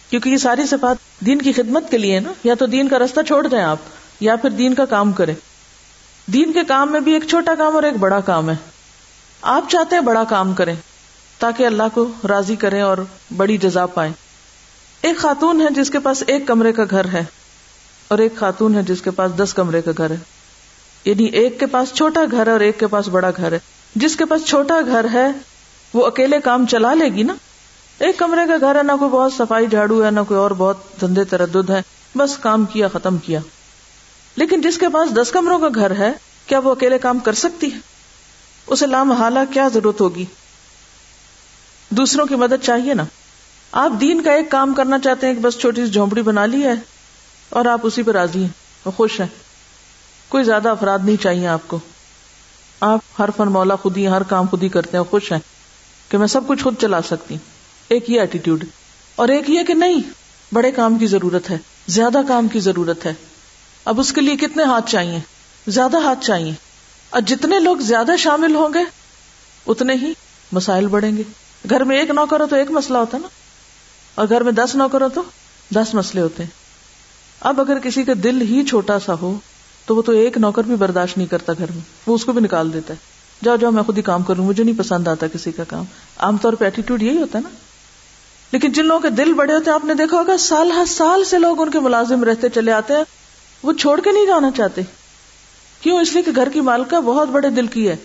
Speaker 1: کیونکہ یہ ساری صفات دین کی خدمت کے لیے نا، یا تو دین کا راستہ چھوڑ دیں آپ۔ یا پھر دین کا کام کریں۔ دین کے کام میں بھی ایک چھوٹا کام اور ایک بڑا کام ہے۔ آپ چاہتے ہیں بڑا کام کریں، تاکہ اللہ کو راضی کریں اور بڑی جزا پائیں۔ ایک خاتون ہے جس کے پاس ایک کمرے کا گھر ہے، اور ایک خاتون ہے جس کے پاس دس کمرے کا گھر ہے۔ یعنی ایک کے پاس چھوٹا گھر ہے اور ایک کے پاس بڑا گھر ہے۔ جس کے پاس چھوٹا گھر ہے، وہ اکیلے کام چلا لے گی نا۔ ایک کمرے کا گھر ہے، نہ کوئی بہت صفائی جھاڑو ہے، نہ کوئی اور بہت دھندے تردد ہے بس کام کیا، ختم کیا۔ لیکن جس کے پاس دس کمروں کا گھر ہے، کیا وہ اکیلے کام کر سکتی ہے؟ اسے لامحالہ کیا ضرورت ہوگی؟ دوسروں کی مدد چاہیے نا۔ آپ دین کا ایک کام کرنا چاہتے ہیں کہ بس چھوٹی سی جھونپڑی بنا لی ہے اور آپ اسی پہ راضی ہیں خوش ہیں۔ کوئی زیادہ افراد نہیں چاہیے آپ کو۔ آپ ہر فن مولا خود ہی، ہر کام خود ہی کرتے ہیں خوش ہیں کہ میں سب کچھ خود چلا سکتی۔ ایک یہ ایٹیٹیوڈ اور ایک یہ کہ نہیں، بڑے کام کی ضرورت ہے، زیادہ کام کی ضرورت ہے۔ اب اس کے لیے کتنے ہاتھ چاہیے؟ زیادہ ہاتھ چاہیے۔ اور جتنے لوگ زیادہ شامل ہوں گے، اتنے ہی مسائل بڑھیں گے۔ گھر میں ایک نوکر ہو تو ایک مسئلہ ہوتا ہے نا۔ اور گھر میں دس نوکر ہو تو دس مسئلے ہوتے ہیں۔ اب اگر کسی کا دل ہی چھوٹا سا ہو، تو وہ تو ایک نوکر بھی برداشت نہیں کرتا گھر میں۔ وہ اس کو بھی نکال دیتا ہے۔ جاؤ جاؤ، میں خود ہی کام کروں، مجھے نہیں پسند آتا کسی کا کام۔ عام طور پہ ایٹیٹیوڈ یہی ہوتا ہے نا۔ لیکن جن لوگوں کے دل بڑے ہوتے ہیں، آپ نے دیکھا ہوگا، سال ہر سال سے لوگ ان کے ملازم رہتے چلے آتے ہیں۔ وہ چھوڑ کے نہیں جانا چاہتے۔ کیوں؟ اس لیے کہ گھر کی مالکہ بہت بڑے دل کی ہے۔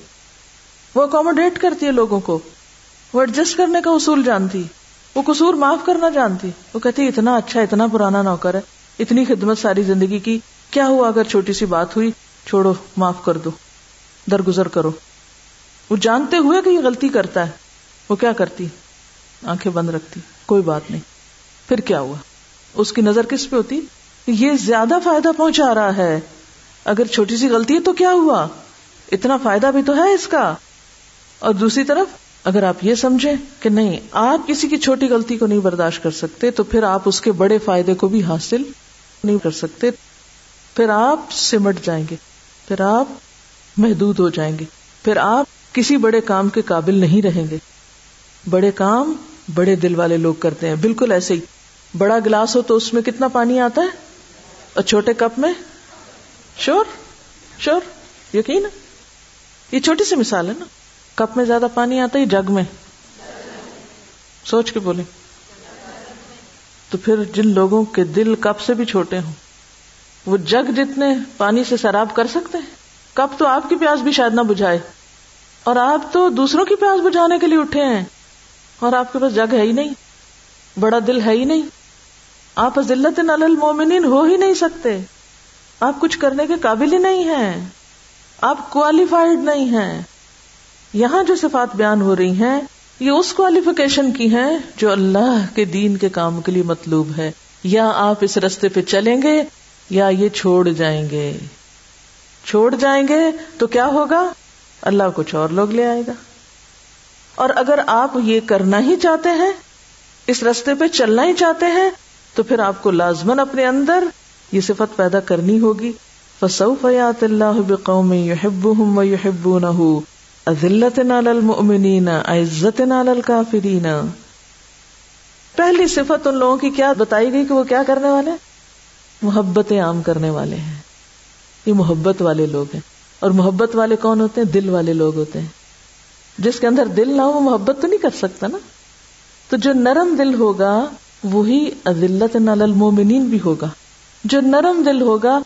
Speaker 1: وہ اکوموڈیٹ کرتی ہے لوگوں کو۔ وہ ایڈجسٹ کرنے کا اصول جانتی۔ وہ قصور معاف کرنا جانتی۔ وہ کہتی اتنا اچھا اتنا پرانا نوکر ہے۔ اتنی خدمت ساری زندگی کی۔ کیا ہوا اگر چھوٹی سی بات ہوئی؟ چھوڑو، معاف کر دو۔ درگزر کرو۔ وہ جانتے ہوئے کہ یہ غلطی کرتا ہے۔ وہ کیا کرتی؟ آنکھیں بند رکھتی۔ کوئی بات نہیں۔ پھر کیا ہوا؟ اس کی نظر کس پہ ہوتی؟ یہ زیادہ فائدہ پہنچا رہا ہے۔ اگر چھوٹی سی غلطی ہے تو کیا ہوا؟ اتنا فائدہ بھی تو ہے اس کا۔ اور دوسری طرف، اگر آپ یہ سمجھیں کہ نہیں، آپ کسی کی چھوٹی غلطی کو نہیں برداشت کر سکتے، تو پھر آپ اس کے بڑے فائدے کو بھی حاصل نہیں کر سکتے۔ پھر آپ سمٹ جائیں گے۔ پھر آپ محدود ہو جائیں گے۔ پھر آپ کسی بڑے کام کے قابل نہیں رہیں گے۔ بڑے کام بڑے دل والے لوگ کرتے ہیں۔ بالکل ایسے ہی۔ بڑا گلاس ہو تو اس میں کتنا پانی آتا ہے؟ اور چھوٹے کپ میں شور شور، یقین یہ چھوٹی سی مثال ہے نا۔ کپ میں زیادہ پانی آتا ہے جگ میں؟ سوچ کے بولے تو پھر جن لوگوں کے دل کپ سے بھی چھوٹے ہوں، وہ جگ جتنے پانی سے سراب کر سکتے ہیں۔ کپ تو آپ کی پیاس بھی شاید نہ بجھائے۔ اور آپ تو دوسروں کی پیاس بجھانے کے لیے اٹھے ہیں۔ اور آپ کے پاس جگ ہے ہی نہیں، بڑا دل ہے ہی نہیں۔ آپ ذلت المومنین ہو ہی نہیں سکتے۔ آپ کچھ کرنے کے قابل ہی نہیں ہیں۔ آپ کوالیفائڈ نہیں ہیں۔ یہاں جو صفات بیان ہو رہی ہیں، یہ اس کوالیفکیشن کی ہیں جو اللہ کے دین کے کام کے لیے مطلوب ہے۔ یا آپ اس رستے پہ چلیں گے یا یہ چھوڑ جائیں گے۔ چھوڑ جائیں گے تو کیا ہوگا؟ اللہ کچھ اور لوگ لے آئے گا۔ اور اگر آپ یہ کرنا ہی چاہتے ہیں، اس رستے پہ چلنا ہی چاہتے ہیں تو پھر آپ کو لازمن اپنے اندر یہ صفت پیدا کرنی ہوگی۔ فسو فیات اللہ بقوم یحبهم ویحبونه اذلت نال المؤمنین عزت نال الکافرین پہلی صفت ان لوگوں کی کیا بتائی گئی کہ وہ کیا کرنے والے؟ محبت عام کرنے والے ہیں۔ یہ محبت والے لوگ ہیں۔ اور محبت والے کون ہوتے ہیں؟ دل والے لوگ ہوتے ہیں۔ جس کے اندر دل نہ ہو، وہ محبت تو نہیں کر سکتا نا۔ تو جو نرم دل ہوگا وہی عزلت نال المومنین بھی ہوگا۔ جو نرم دل ہوگا،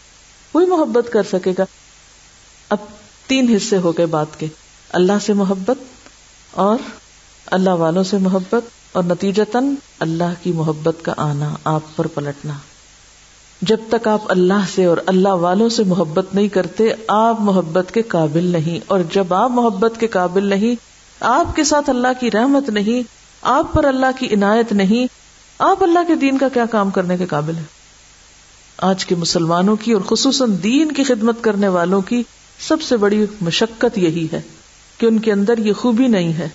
Speaker 1: وہی محبت کر سکے گا۔ اب تین حصے ہو گئے بات کے۔ اللہ سے محبت اور اللہ والوں سے محبت اور نتیجتاً اللہ کی محبت کا آنا، آپ پر پلٹنا۔ جب تک آپ اللہ سے اور اللہ والوں سے محبت نہیں کرتے، آپ محبت کے قابل نہیں۔ اور جب آپ محبت کے قابل نہیں، آپ کے ساتھ اللہ کی رحمت نہیں، آپ پر اللہ کی عنایت نہیں آپ اللہ کے دین کا کیا کام کرنے کے قابل ہیں؟ آج کے مسلمانوں کی اور خصوصاً دین کی خدمت کرنے والوں کی سب سے بڑی مشقت یہی ہے کہ ان کے اندر یہ خوبی نہیں ہے۔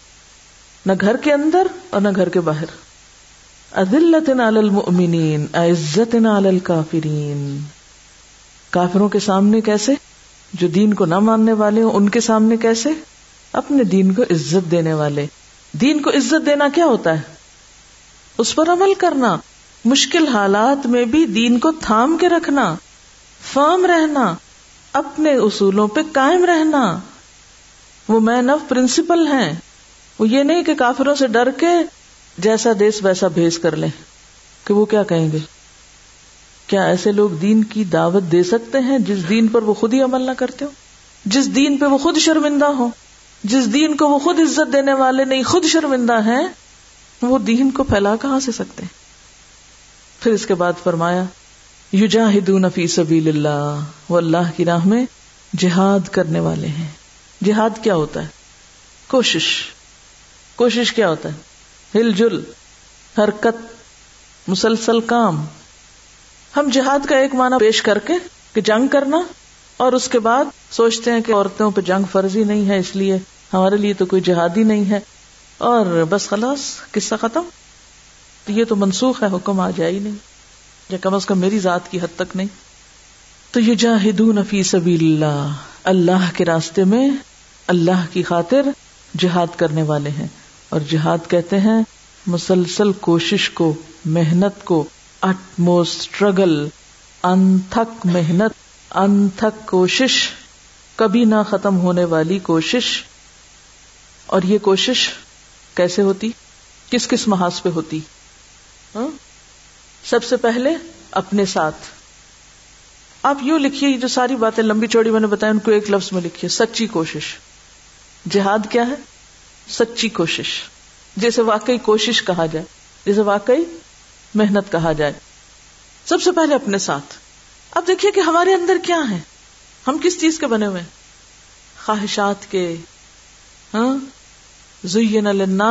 Speaker 1: نہ گھر کے اندر اور نہ گھر کے باہر۔ عزلت نال المؤمنین عزت نال الکافرین۔ کافروں کے سامنے کیسے؟ جو دین کو نہ ماننے والے ہوں، ان کے سامنے کیسے؟ اپنے دین کو عزت دینے والے۔ دین کو عزت دینا کیا ہوتا ہے؟ اس پر عمل کرنا، مشکل حالات میں بھی دین کو تھام کے رکھنا فرم رہنا، اپنے اصولوں پہ قائم رہنا۔ وہ مین آف پرنسپل ہیں۔ وہ یہ نہیں کہ کافروں سے ڈر کے جیسا دیس ویسا بھیج کر لیں۔ کہ وہ کیا کہیں گے؟ کیا ایسے لوگ دین کی دعوت دے سکتے ہیں جس دین پر وہ خود ہی عمل نہ کرتے ہو جس دین پہ وہ خود شرمندہ ہو جس دین کو وہ خود عزت دینے والے نہیں، خود شرمندہ ہیں وہ دین کو پھیلا کہاں سے سکتے ہیں؟ پھر اس کے بعد فرمایا یو جاہدون فی سبیل اللہ وہ اللہ کی راہ میں جہاد کرنے والے ہیں۔ جہاد کیا ہوتا ہے؟ کوشش۔ کوشش کیا ہوتا ہے؟ ہل جل، حرکت، مسلسل کام۔ ہم جہاد کا ایک معنی پیش کر کے کہ جنگ کرنا، اور اس کے بعد سوچتے ہیں کہ عورتوں پہ جنگ فرضی نہیں ہے، اس لیے ہمارے لیے تو کوئی جہادی نہیں ہے۔ اور بس خلاص، قصہ ختم۔ تو یہ تو منسوخ ہے، حکم آ جائے ہی نہیں۔ یا کم از کم میری ذات کی حد تک نہیں۔ تو یہ جاہدون فی سبیل اللہ اللہ کے راستے میں اللہ کی خاطر جہاد کرنے والے ہیں۔ اور جہاد کہتے ہیں، مسلسل کوشش کو، محنت کو اٹ موسٹ اسٹرگل انتھک محنت، انتھک کوشش، کبھی نہ ختم ہونے والی کوشش۔ اور یہ کوشش کیسے ہوتی؟ کس کس محاذ پہ ہوتی؟ ہاں؟ سب سے پہلے اپنے ساتھ۔ آپ یوں لکھیے جو ساری باتیں لمبی چوڑی میں نے بتایا ان کو ایک لفظ میں لکھیے، سچی کوشش۔ جہاد کیا ہے؟ سچی کوشش۔ جیسے واقعی کوشش کہا جائے، جیسے واقعی محنت کہا جائے۔ سب سے پہلے اپنے ساتھ۔ اب دیکھیے کہ ہمارے اندر کیا ہے ہم کس چیز کے بنے ہوئے خواہشات کے۔ ہاں؟ زین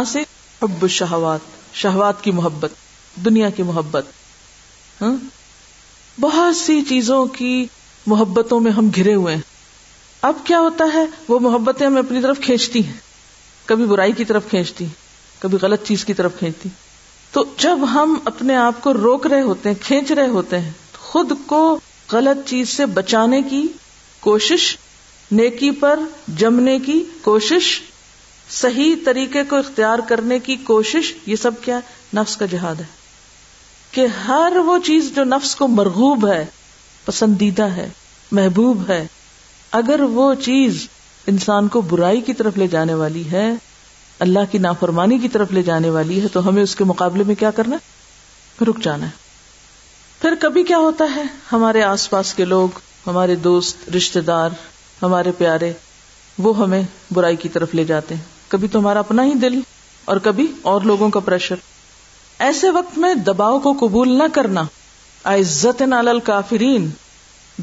Speaker 1: سے حب شہوات شہوات کی محبت، دنیا کی محبت ہاں؟ بہت سی چیزوں کی محبتوں میں ہم گھرے ہوئے ہیں۔ اب کیا ہوتا ہے؟ وہ محبتیں ہمیں اپنی طرف کھینچتی ہیں۔ کبھی برائی کی طرف کھینچتی، کبھی غلط چیز کی طرف کھینچتی۔ تو جب ہم اپنے آپ کو روک رہے ہوتے ہیں، کھینچ رہے ہوتے ہیں خود کو غلط چیز سے بچانے کی کوشش، نیکی پر جمنے کی کوشش صحیح طریقے کو اختیار کرنے کی کوشش، یہ سب کیا نفس کا جہاد ہے۔ کہ ہر وہ چیز جو نفس کو مرغوب ہے، پسندیدہ ہے، محبوب ہے، اگر وہ چیز انسان کو برائی کی طرف لے جانے والی ہے، اللہ کی نافرمانی کی طرف لے جانے والی ہے، تو ہمیں اس کے مقابلے میں کیا کرنا رک جانا ہے۔ پھر کبھی کیا ہوتا ہے؟ ہمارے آس پاس کے لوگ، ہمارے دوست رشتے دار، ہمارے پیارے، وہ ہمیں برائی کی طرف لے جاتے ہیں۔ کبھی تو ہمارا اپنا ہی دل اور کبھی اور لوگوں کا پریشر۔ ایسے وقت میں دباؤ کو قبول نہ کرنا۔ عزت نال کافرین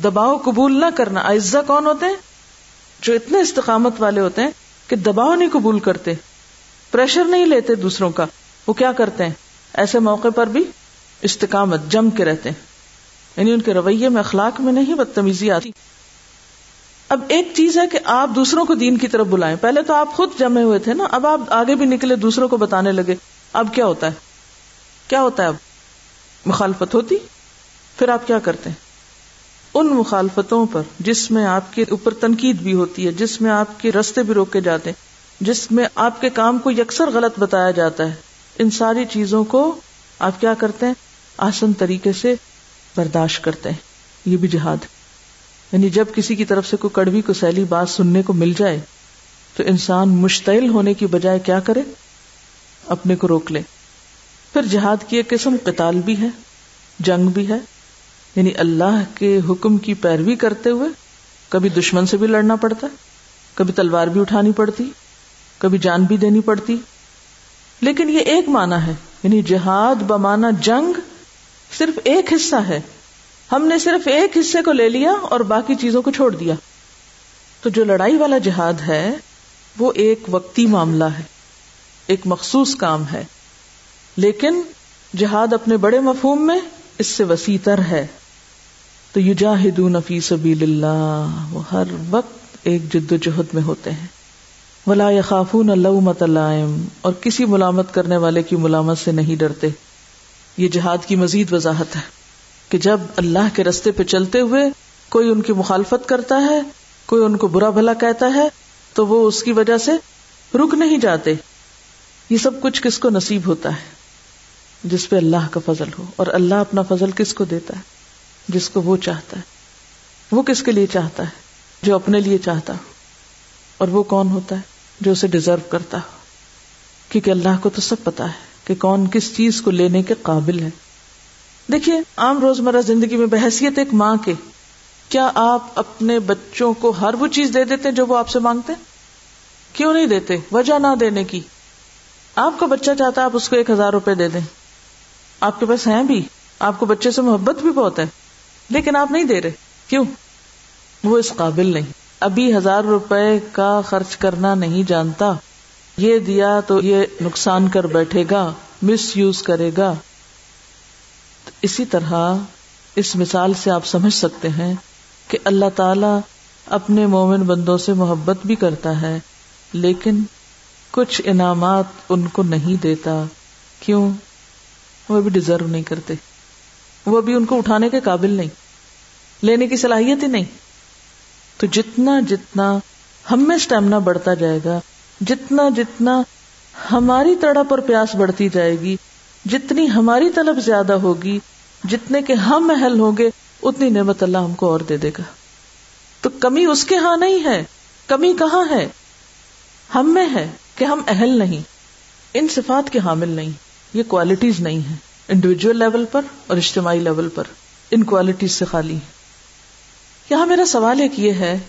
Speaker 1: دباؤ قبول نہ کرنا۔ عزت کون ہوتے ہیں؟ جو اتنے استقامت والے ہوتے ہیں کہ دباؤ نہیں قبول کرتے۔ پریشر نہیں لیتے دوسروں کا۔ وہ کیا کرتے ہیں؟ ایسے موقع پر بھی استقامت جم کے رہتے ہیں۔ یعنی ان کے رویے میں اخلاق میں نہیں بدتمیزی آتی۔ اب ایک چیز ہے کہ آپ دوسروں کو دین کی طرف بلائیں۔ پہلے تو آپ خود جمے ہوئے تھے نا، اب آپ آگے بھی نکلے، دوسروں کو بتانے لگے۔ اب کیا ہوتا ہے؟ کیا ہوتا ہے اب؟ مخالفت ہوتی؟ پھر آپ کیا کرتے ہیں؟ ان مخالفتوں پر جس میں آپ کے اوپر تنقید بھی ہوتی ہے، جس میں آپ کے رستے بھی روکے جاتے ہیں، جس میں آپ کے کام کو یکسر غلط بتایا جاتا ہے۔ ان ساری چیزوں کو آپ کیا کرتے ہیں؟ آسن طریقے سے برداشت کرتے ہیں۔ یہ بھی جہاد ہے۔ یعنی جب کسی کی طرف سے کوئی کڑوی کو سیلی بات سننے کو مل جائے، تو انسان مشتعل ہونے کی بجائے کیا کرے؟ اپنے کو روک لے۔ پھر جہاد کی ایک قسم قتال بھی ہے، جنگ بھی ہے۔ یعنی اللہ کے حکم کی پیروی کرتے ہوئے کبھی دشمن سے بھی لڑنا پڑتا، کبھی تلوار بھی اٹھانی پڑتی، کبھی جان بھی دینی پڑتی۔ لیکن یہ ایک معنی ہے یعنی جہاد بمانا جنگ صرف ایک حصہ ہے۔ ہم نے صرف ایک حصے کو لے لیا اور باقی چیزوں کو چھوڑ دیا۔ تو جو لڑائی والا جہاد ہے، وہ ایک وقتی معاملہ ہے، ایک مخصوص کام ہے۔ لیکن جہاد اپنے بڑے مفہوم میں اس سے وسیع تر ہے۔ تو یجاہدون فی سبیل اللہ وہ ہر وقت ایک جد و جہد میں ہوتے ہیں۔ ولا یخافون لومۃ لائم اور کسی ملامت کرنے والے کی ملامت سے نہیں ڈرتے۔ یہ جہاد کی مزید وضاحت ہے۔ کہ جب اللہ کے رستے پہ چلتے ہوئے کوئی ان کی مخالفت کرتا ہے، کوئی ان کو برا بھلا کہتا ہے، تو وہ اس کی وجہ سے رک نہیں جاتے۔ یہ سب کچھ کس کو نصیب ہوتا ہے؟ جس پہ اللہ کا فضل ہو۔ اور اللہ اپنا فضل کس کو دیتا ہے؟ جس کو وہ چاہتا ہے۔ وہ کس کے لیے چاہتا ہے؟ جو اپنے لیے چاہتا ہو۔ اور وہ کون ہوتا ہے؟ جو اسے ڈیزرو کرتا ہو۔ کیونکہ اللہ کو تو سب پتا ہے کہ کون کس چیز کو لینے کے قابل ہے۔ دیکھیے، عام روزمرہ زندگی میں بحثیت ایک ماں کے۔ کیا آپ اپنے بچوں کو ہر وہ چیز دے دیتے جو وہ آپ سے مانگتے؟ کیوں نہیں دیتے؟ وجہ نہ دینے کی۔ آپ کا بچہ چاہتا ہے آپ اس کو ایک ہزار روپے دے دیں۔ آپ کے پاس ہیں بھی۔ آپ کو بچے سے محبت بھی بہت ہے۔ لیکن آپ نہیں دے رہے۔ کیوں؟ وہ اس قابل نہیں۔ ابھی ہزار روپے کا خرچ کرنا نہیں جانتا۔ یہ دیا تو یہ نقصان کر بیٹھے گا مس یوز کرے گا۔ اسی طرح اس مثال سے آپ سمجھ سکتے ہیں کہ اللہ تعالی اپنے مومن بندوں سے محبت بھی کرتا ہے، لیکن کچھ انعامات ان کو نہیں دیتا۔ کیوں؟ وہ بھی ڈیزرو نہیں کرتے۔ وہ بھی ان کو اٹھانے کے قابل نہیں، لینے کی صلاحیت ہی نہیں۔ تو جتنا جتنا ہم میں اسٹیمنا بڑھتا جائے گا، جتنا جتنا ہماری تڑپ اور پیاس بڑھتی جائے گی جتنی ہماری طلب زیادہ ہوگی، جتنے کے ہم محل ہوں گے، اتنی نعمت اللہ ہم کو اور دے دے گا۔ تو کمی اس کے ہاں نہیں ہے، کمی کہاں ہے؟ ہم میں ہے کہ ہم اہل نہیں، ان صفات کے حامل نہیں، یہ کوالٹیز نہیں ہے انڈیویجل لیول پر اور اجتماعی لیول پر، ان کوالٹیز سے خالی یہاں میرا سوال ایک یہ ہے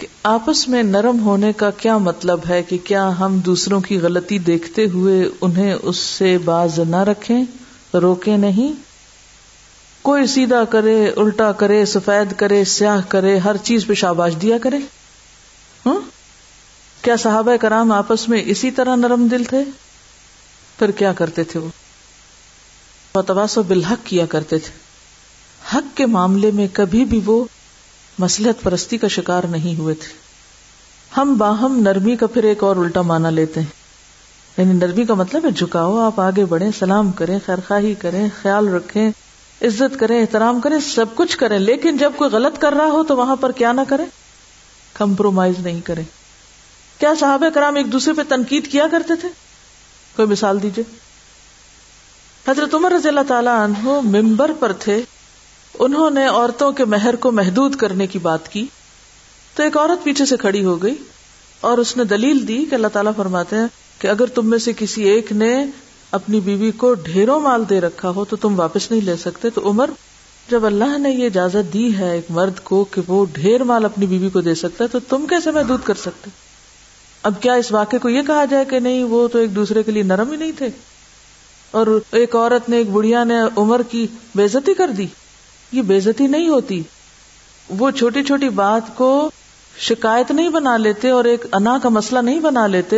Speaker 1: کہ آپس میں نرم ہونے کا کیا مطلب ہے کہ کیا ہم دوسروں کی غلطی دیکھتے ہوئے انہیں اس سے باز نہ رکھیں روکے نہیں؟ کوئی سیدھا کرے، الٹا کرے، سفید کرے، سیاہ کرے، ہر چیز پہ شاباش دیا کرے؟ ہاں؟ کیا صحابہ کرام آپس میں اسی طرح نرم دل تھے؟ پھر کیا کرتے تھے وہ؟ تباسو بالحق کیا کرتے تھے۔ حق کے معاملے میں کبھی بھی وہ مسلحت پرستی کا شکار نہیں ہوئے تھے۔ ہم باہم نرمی کا پھر ایک اور الٹا مانا لیتے ہیں۔ یعنی نرمی کا مطلب ہے جھکاؤ، آپ آگے بڑھیں، سلام کریں خیر خواہی کریں، خیال رکھیں، عزت کریں، احترام کریں، سب کچھ کریں۔ لیکن جب کوئی غلط کر رہا ہو تو وہاں پر کیا نہ کریں؟ کمپرومائز نہیں کریں۔ کیا صحابہ کرام ایک دوسرے پہ تنقید کیا کرتے تھے؟ کوئی مثال دیجیے حضرت عمر رضی اللہ تعالیٰ عنہ ممبر پر تھے۔ انہوں نے عورتوں کے مہر کو محدود کرنے کی بات کی تو ایک عورت پیچھے سے کھڑی ہو گئی اور اس نے دلیل دی کہ اللہ تعالیٰ فرماتے ہیں کہ اگر تم میں سے کسی ایک نے اپنی بیوی کو ڈھیروں مال دے رکھا ہو تو تم واپس نہیں لے سکتے۔ تو عمر، جب اللہ نے یہ اجازت دی ہے ایک مرد کو کہ وہ ڈھیر مال اپنی بیوی کو دے سکتا ہے تو تم کیسے محدود کر سکتے؟ اب کیا اس واقعے کو یہ کہا جائے کہ نہیں، وہ تو ایک دوسرے کے لیے نرم ہی نہیں تھے۔ اور ایک عورت نے، ایک بڑھیا نے عمر کی بےزتی کر دی۔ یہ بےزتی نہیں ہوتی۔ وہ چھوٹی چھوٹی بات کو شکایت نہیں بنا لیتے اور ایک انا کا مسئلہ نہیں بنا لیتے،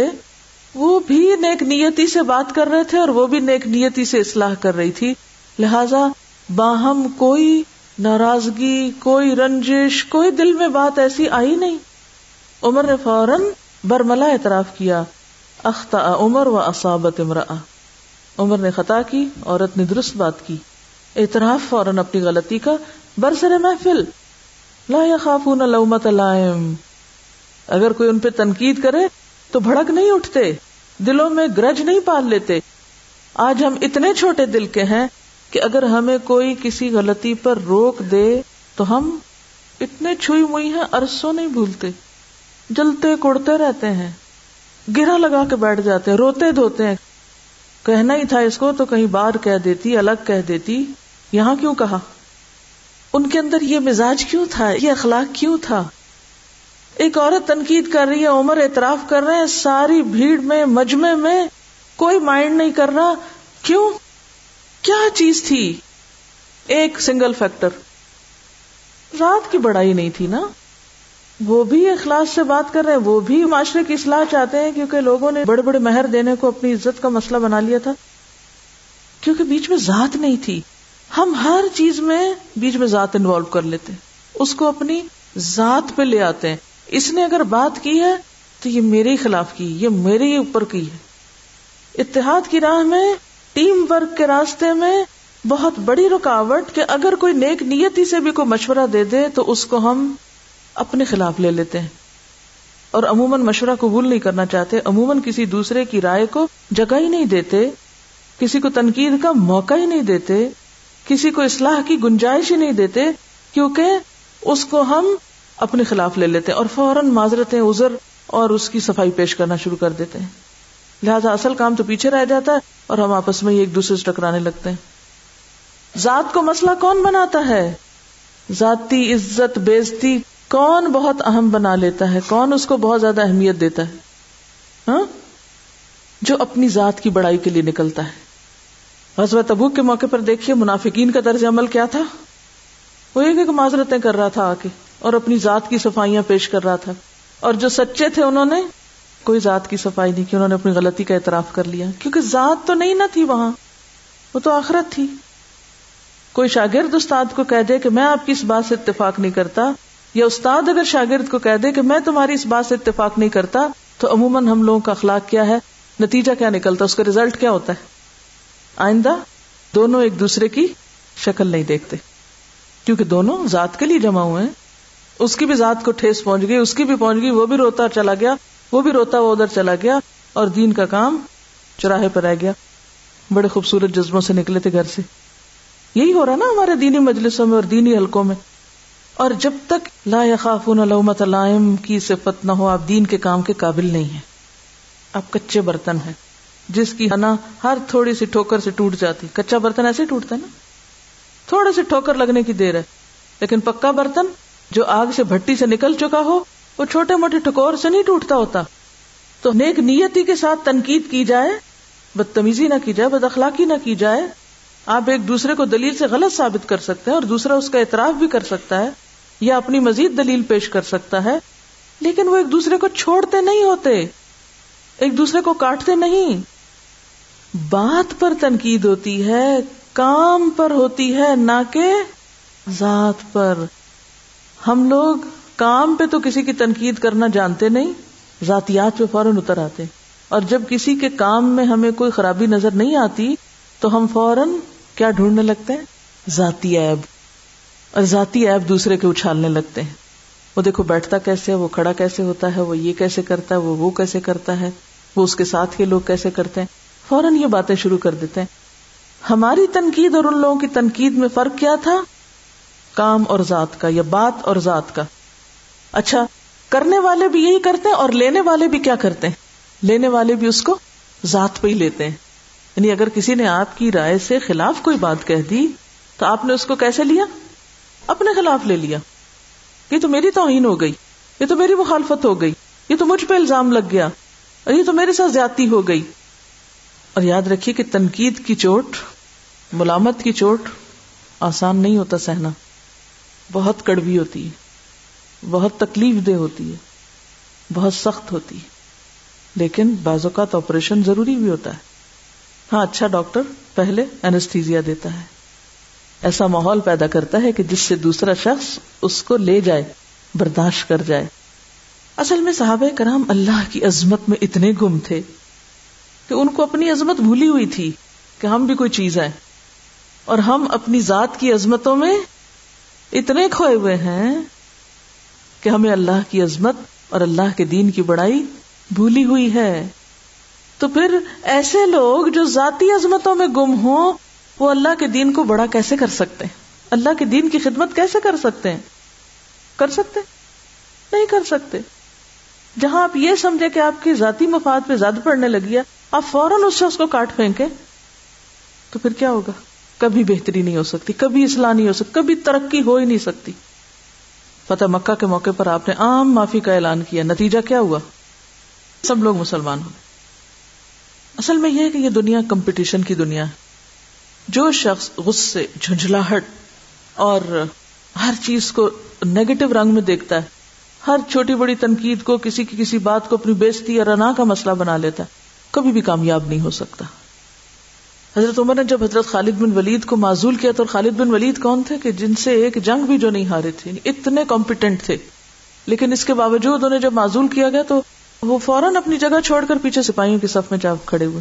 Speaker 1: وہ بھی نیک نیتی سے بات کر رہے تھے اور وہ بھی نیک نیتی سے اصلاح کر رہی تھی۔ لہذا باہم کوئی ناراضگی، کوئی رنجش، کوئی دل میں بات ایسی آئی نہیں۔ عمر نے فوراً برملا اعتراف کیا۔ اختہ عمر و اصابت امرا عمر نے خطا کی، عورت نے درست بات کی۔ اعتراف فوراً اپنی غلطی کا برسر محفل۔ لا خافون لومت لائم۔ اگر کوئی ان پہ تنقید کرے تو بھڑک نہیں اٹھتے، دلوں میں گرج نہیں پال لیتے۔ آج ہم اتنے چھوٹے دل کے ہیں کہ اگر ہمیں کوئی کسی غلطی پر روک دے تو ہم اتنے چھوئی موئی ہیں ارسوں نہیں بھولتے۔ جلتے کوڑتے رہتے ہیں۔ گرا لگا کے بیٹھ جاتے ہیں، روتے دھوتے ہیں۔ کہنا ہی تھا اس کو تو کہیں بار کہہ دیتی، الگ کہہ دیتی۔ یہاں کیوں کہا؟ ان کے اندر یہ مزاج کیوں تھا؟ یہ اخلاق کیوں تھا؟ ایک عورت تنقید کر رہی ہے، عمر اعتراف کر رہے ہیں، ساری بھیڑ میں مجمے میں کوئی مائنڈ نہیں کر رہا۔ کیوں؟ کیا چیز تھی؟ ایک سنگل فیکٹر رات کی بڑائی نہیں تھی نا؟ وہ بھی اخلاص سے بات کر رہے ہیں، وہ بھی معاشرے کی اصلاح چاہتے ہیں کیونکہ لوگوں نے بڑے بڑے مہر دینے کو اپنی عزت کا مسئلہ بنا لیا تھا۔ کیونکہ بیچ میں ذات نہیں تھی۔ ہم ہر چیز میں بیچ میں ذات انوالو کر لیتے اس کو اپنی ذات پہ لے آتے ہیں۔ اس نے اگر بات کی ہے تو یہ میرے ہی خلاف کی، یہ میرے ہی اوپر کی ہے۔ اتحاد کی راہ میں، ٹیم ورک کے راستے میں بہت بڑی رکاوٹ کہ اگر کوئی نیک نیتی سے بھی کوئی مشورہ دے دے تو اس کو ہم اپنے خلاف لے لیتے ہیں۔ اور عموماً مشورہ قبول نہیں کرنا چاہتے، عموماً کسی دوسرے کی رائے کو جگہ ہی نہیں دیتے، کسی کو تنقید کا موقع ہی نہیں دیتے۔ کسی کو اصلاح کی گنجائش ہی نہیں دیتے، کیونکہ اس کو ہم اپنے خلاف لے لیتے ہیں اور فوراً معذرتیں ازر اور اس کی صفائی پیش کرنا شروع کر دیتے ہیں۔ لہٰذا اصل کام تو پیچھے رہ جاتا ہے اور ہم آپس میں ہی ایک دوسرے سے ٹکرانے لگتے ہیں۔ ذات کو مسئلہ کون بناتا ہے؟ ذاتی عزت، بےزتی کون بہت اہم بنا لیتا ہے؟ کون اس کو بہت زیادہ اہمیت دیتا ہے؟ ہاں؟ جو اپنی ذات کی بڑائی کے لیے نکلتا ہے۔ غزوہ تبوک کے موقع پر دیکھیے منافقین کا درج عمل کیا تھا؟ وہ ایک ایک معذرتیں کر رہا تھا آ کے اور اپنی ذات کی صفائیاں پیش کر رہا تھا۔ اور جو سچے تھے انہوں نے، کوئی ذات کی صفائی نہیں کی، انہوں نے اپنی غلطی کا اعتراف کر لیا۔ کیونکہ ذات تو نہیں نہ تھی وہاں، وہ تو آخرت تھی۔ کوئی شاگرد استاد کو کہہ دے کہ میں آپ کی اس بات سے اتفاق نہیں کرتا، یا استاد اگر شاگرد کو کہہ دے کہ میں تمہاری اس بات سے اتفاق نہیں کرتا، تو عموماً ہم لوگوں کا اخلاق کیا ہے؟ نتیجہ کیا نکلتا؟ اس کا ریزلٹ کیا ہوتا ہے؟ آئندہ دونوں ایک دوسرے کی شکل نہیں دیکھتے۔ کیونکہ دونوں ذات کے لیے جمع ہوئے ہیں۔ اس کی بھی ذات کو ٹھیس پہنچ گئی، اس کی بھی پہنچ گئی، وہ بھی روتا چلا گیا، وہ بھی روتا وہ ادھر چلا گیا اور دین کا کام چراہے پر رہ گیا۔ بڑے خوبصورت جذبوں سے نکلے تھے گھر سے۔ یہی ہو رہا نا ہمارے دینی مجلسوں میں اور دینی حلقوں میں۔ اور جب تک لا یخافون لومت لائم کی صفت نہ ہو، آپ دین کے کام کے قابل نہیں ہیں۔ آپ کچے برتن ہیں۔ جس کی ہنا ہر تھوڑی سی ٹھوکر سے ٹوٹ جاتی۔ کچا برتن ایسے ٹوٹتا ہے نا۔ تھوڑے سی ٹھوکر لگنے کی دیر ہے۔ لیکن پکا برتن جو آگ سے بھٹی سے نکل چکا ہو، وہ چھوٹے موٹے ٹھکور سے نہیں ٹوٹتا ہوتا۔ تو نیک نیتی کے ساتھ تنقید کی جائے، بدتمیزی نہ کی جائے، بد اخلاقی نہ کی جائے، آپ ایک دوسرے کو دلیل سے غلط ثابت کر سکتے ہیں اور دوسرا اس کا اعتراف بھی کر سکتا ہے یا اپنی مزید دلیل پیش کر سکتا ہے۔ لیکن وہ ایک دوسرے کو چھوڑتے نہیں ہوتے، ایک دوسرے کو کاٹتے نہیں۔ بات پر تنقید ہوتی ہے، کام پر ہوتی ہے، نہ کہ ذات پر۔ ہم لوگ کام پہ تو کسی کی تنقید کرنا جانتے نہیں، ذاتیات پہ فوراً اتر آتے۔ اور جب کسی کے کام میں ہمیں کوئی خرابی نظر نہیں آتی، تو ہم فوراً کیا ڈھونڈنے لگتے ہیں؟ ذاتی ایب اور ذاتی ایب دوسرے کے اچھالنے لگتے ہیں۔ وہ دیکھو، بیٹھتا کیسے وہ کھڑا کیسے ہوتا ہے، وہ یہ کیسے کرتا ہے، وہ وہ کیسے کرتا ہے، وہ اس کے ساتھ کے لوگ کیسے کرتے ہیں؟ فوراً یہ باتیں شروع کر دیتے ہیں۔ ہماری تنقید اور ان لوگوں کی تنقید میں فرق کیا تھا؟ کام اور ذات کا یا بات اور ذات کا۔ اچھا کرنے والے بھی یہی کرتے ہیں اور لینے والے بھی کیا کرتے ہیں؟ لینے والے بھی اس کو ذات پہ ہی لیتے ہیں۔ یعنی اگر کسی نے آپ کی رائے سے خلاف کوئی بات کہہ دی، تو آپ نے اس کو کیسے لیا؟ اپنے خلاف لے لیا۔ یہ تو میری توہین ہو گئی، یہ تو میری مخالفت ہو گئی، یہ تو مجھ پہ الزام لگ گیا، اور یہ تو میرے ساتھ زیادتی ہو گئی۔ اور یاد رکھیے کہ تنقید کی چوٹ، ملامت کی چوٹ آسان نہیں ہوتا سہنا۔ بہت کڑوی ہوتی ہے، بہت تکلیف دہ ہوتی ہے، بہت سخت ہوتی ہے۔ لیکن بعض اوقات آپریشن ضروری بھی ہوتا ہے۔ ہاں اچھا ڈاکٹر پہلے اینستھیزیا دیتا ہے۔ ایسا ماحول پیدا کرتا ہے کہ جس سے دوسرا شخص اس کو لے جائے، برداشت کر جائے۔ اصل میں صحابہ کرام اللہ کی عظمت میں اتنے گم تھے۔ کہ ان کو اپنی عظمت بھولی ہوئی تھی کہ ہم بھی کوئی چیز ہے اور ہم اپنی ذات کی عظمتوں میں اتنے کھوئے ہوئے ہیں کہ ہمیں اللہ کی عظمت اور اللہ کے دین کی بڑائی بھولی ہوئی ہے۔ تو پھر ایسے لوگ جو ذاتی عظمتوں میں گم ہوں، وہ اللہ کے دین کو بڑا کیسے کر سکتے ہیں؟ اللہ کے دین کی خدمت کیسے کر سکتے ہیں؟ کر سکتے نہیں کر سکتے۔ جہاں آپ یہ سمجھے کہ آپ کی ذاتی مفاد پہ زیادہ پڑنے لگی ہے آپ فوراً اس سے اس کو کاٹ پھینکے تو پھر کیا ہوگا؟ کبھی بہتری نہیں ہو سکتی، کبھی اصلاح نہیں ہو سکتی، کبھی ترقی ہو ہی نہیں سکتی۔ فتح مکہ کے موقع پر آپ نے عام معافی کا اعلان کیا۔ نتیجہ کیا ہوا؟ سب لوگ مسلمان ہو۔ اصل میں یہ ہے کہ یہ دنیا کمپٹیشن کی دنیا ہے۔ جو شخص غصے، جھنجھلاہٹ اور ہر چیز کو نیگیٹو رنگ میں دیکھتا ہے، ہر چھوٹی بڑی تنقید کو، کسی کی کسی بات کو اپنی بےزتی یا رنا کا مسئلہ بنا لیتا ہے کبھی بھی کامیاب نہیں ہو سکتا۔ حضرت عمر نے جب حضرت خالد بن ولید کو معذول کیا تو خالد بن ولید کون تھے کہ جن سے ایک جنگ بھی جو نہیں ہارے تھے یعنی اتنے کمپیٹنٹ تھے۔ لیکن اس کے باوجود انہیں جب معذول کیا گیا تو وہ فوراً اپنی جگہ چھوڑ کر پیچھے سپاہیوں کی صف میں جا کھڑے ہوئے۔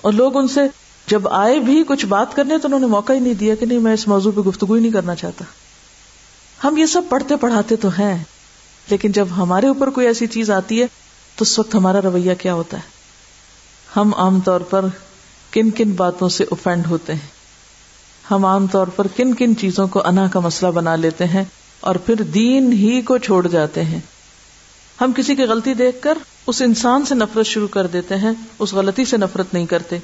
Speaker 1: اور لوگ ان سے جب آئے بھی کچھ بات کرنے تو انہوں نے موقع ہی نہیں دیا کہ نہیں، میں اس موضوع پہ گفتگو ہی نہیں کرنا چاہتا۔ ہم یہ سب پڑھتے پڑھاتے تو ہیں، لیکن جب ہمارے اوپر کوئی ایسی چیز آتی ہے تو اس وقت ہمارا رویہ کیا ہوتا ہے؟ ہم عام طور پر کن کن باتوں سے اوفینڈ ہوتے ہیں؟ ہم عام طور پر کن کن چیزوں کو انا کا مسئلہ بنا لیتے ہیں اور پھر دین ہی کو چھوڑ جاتے ہیں؟ ہم کسی کی غلطی دیکھ کر اس انسان سے نفرت شروع کر دیتے ہیں، اس غلطی سے نفرت نہیں کرتے۔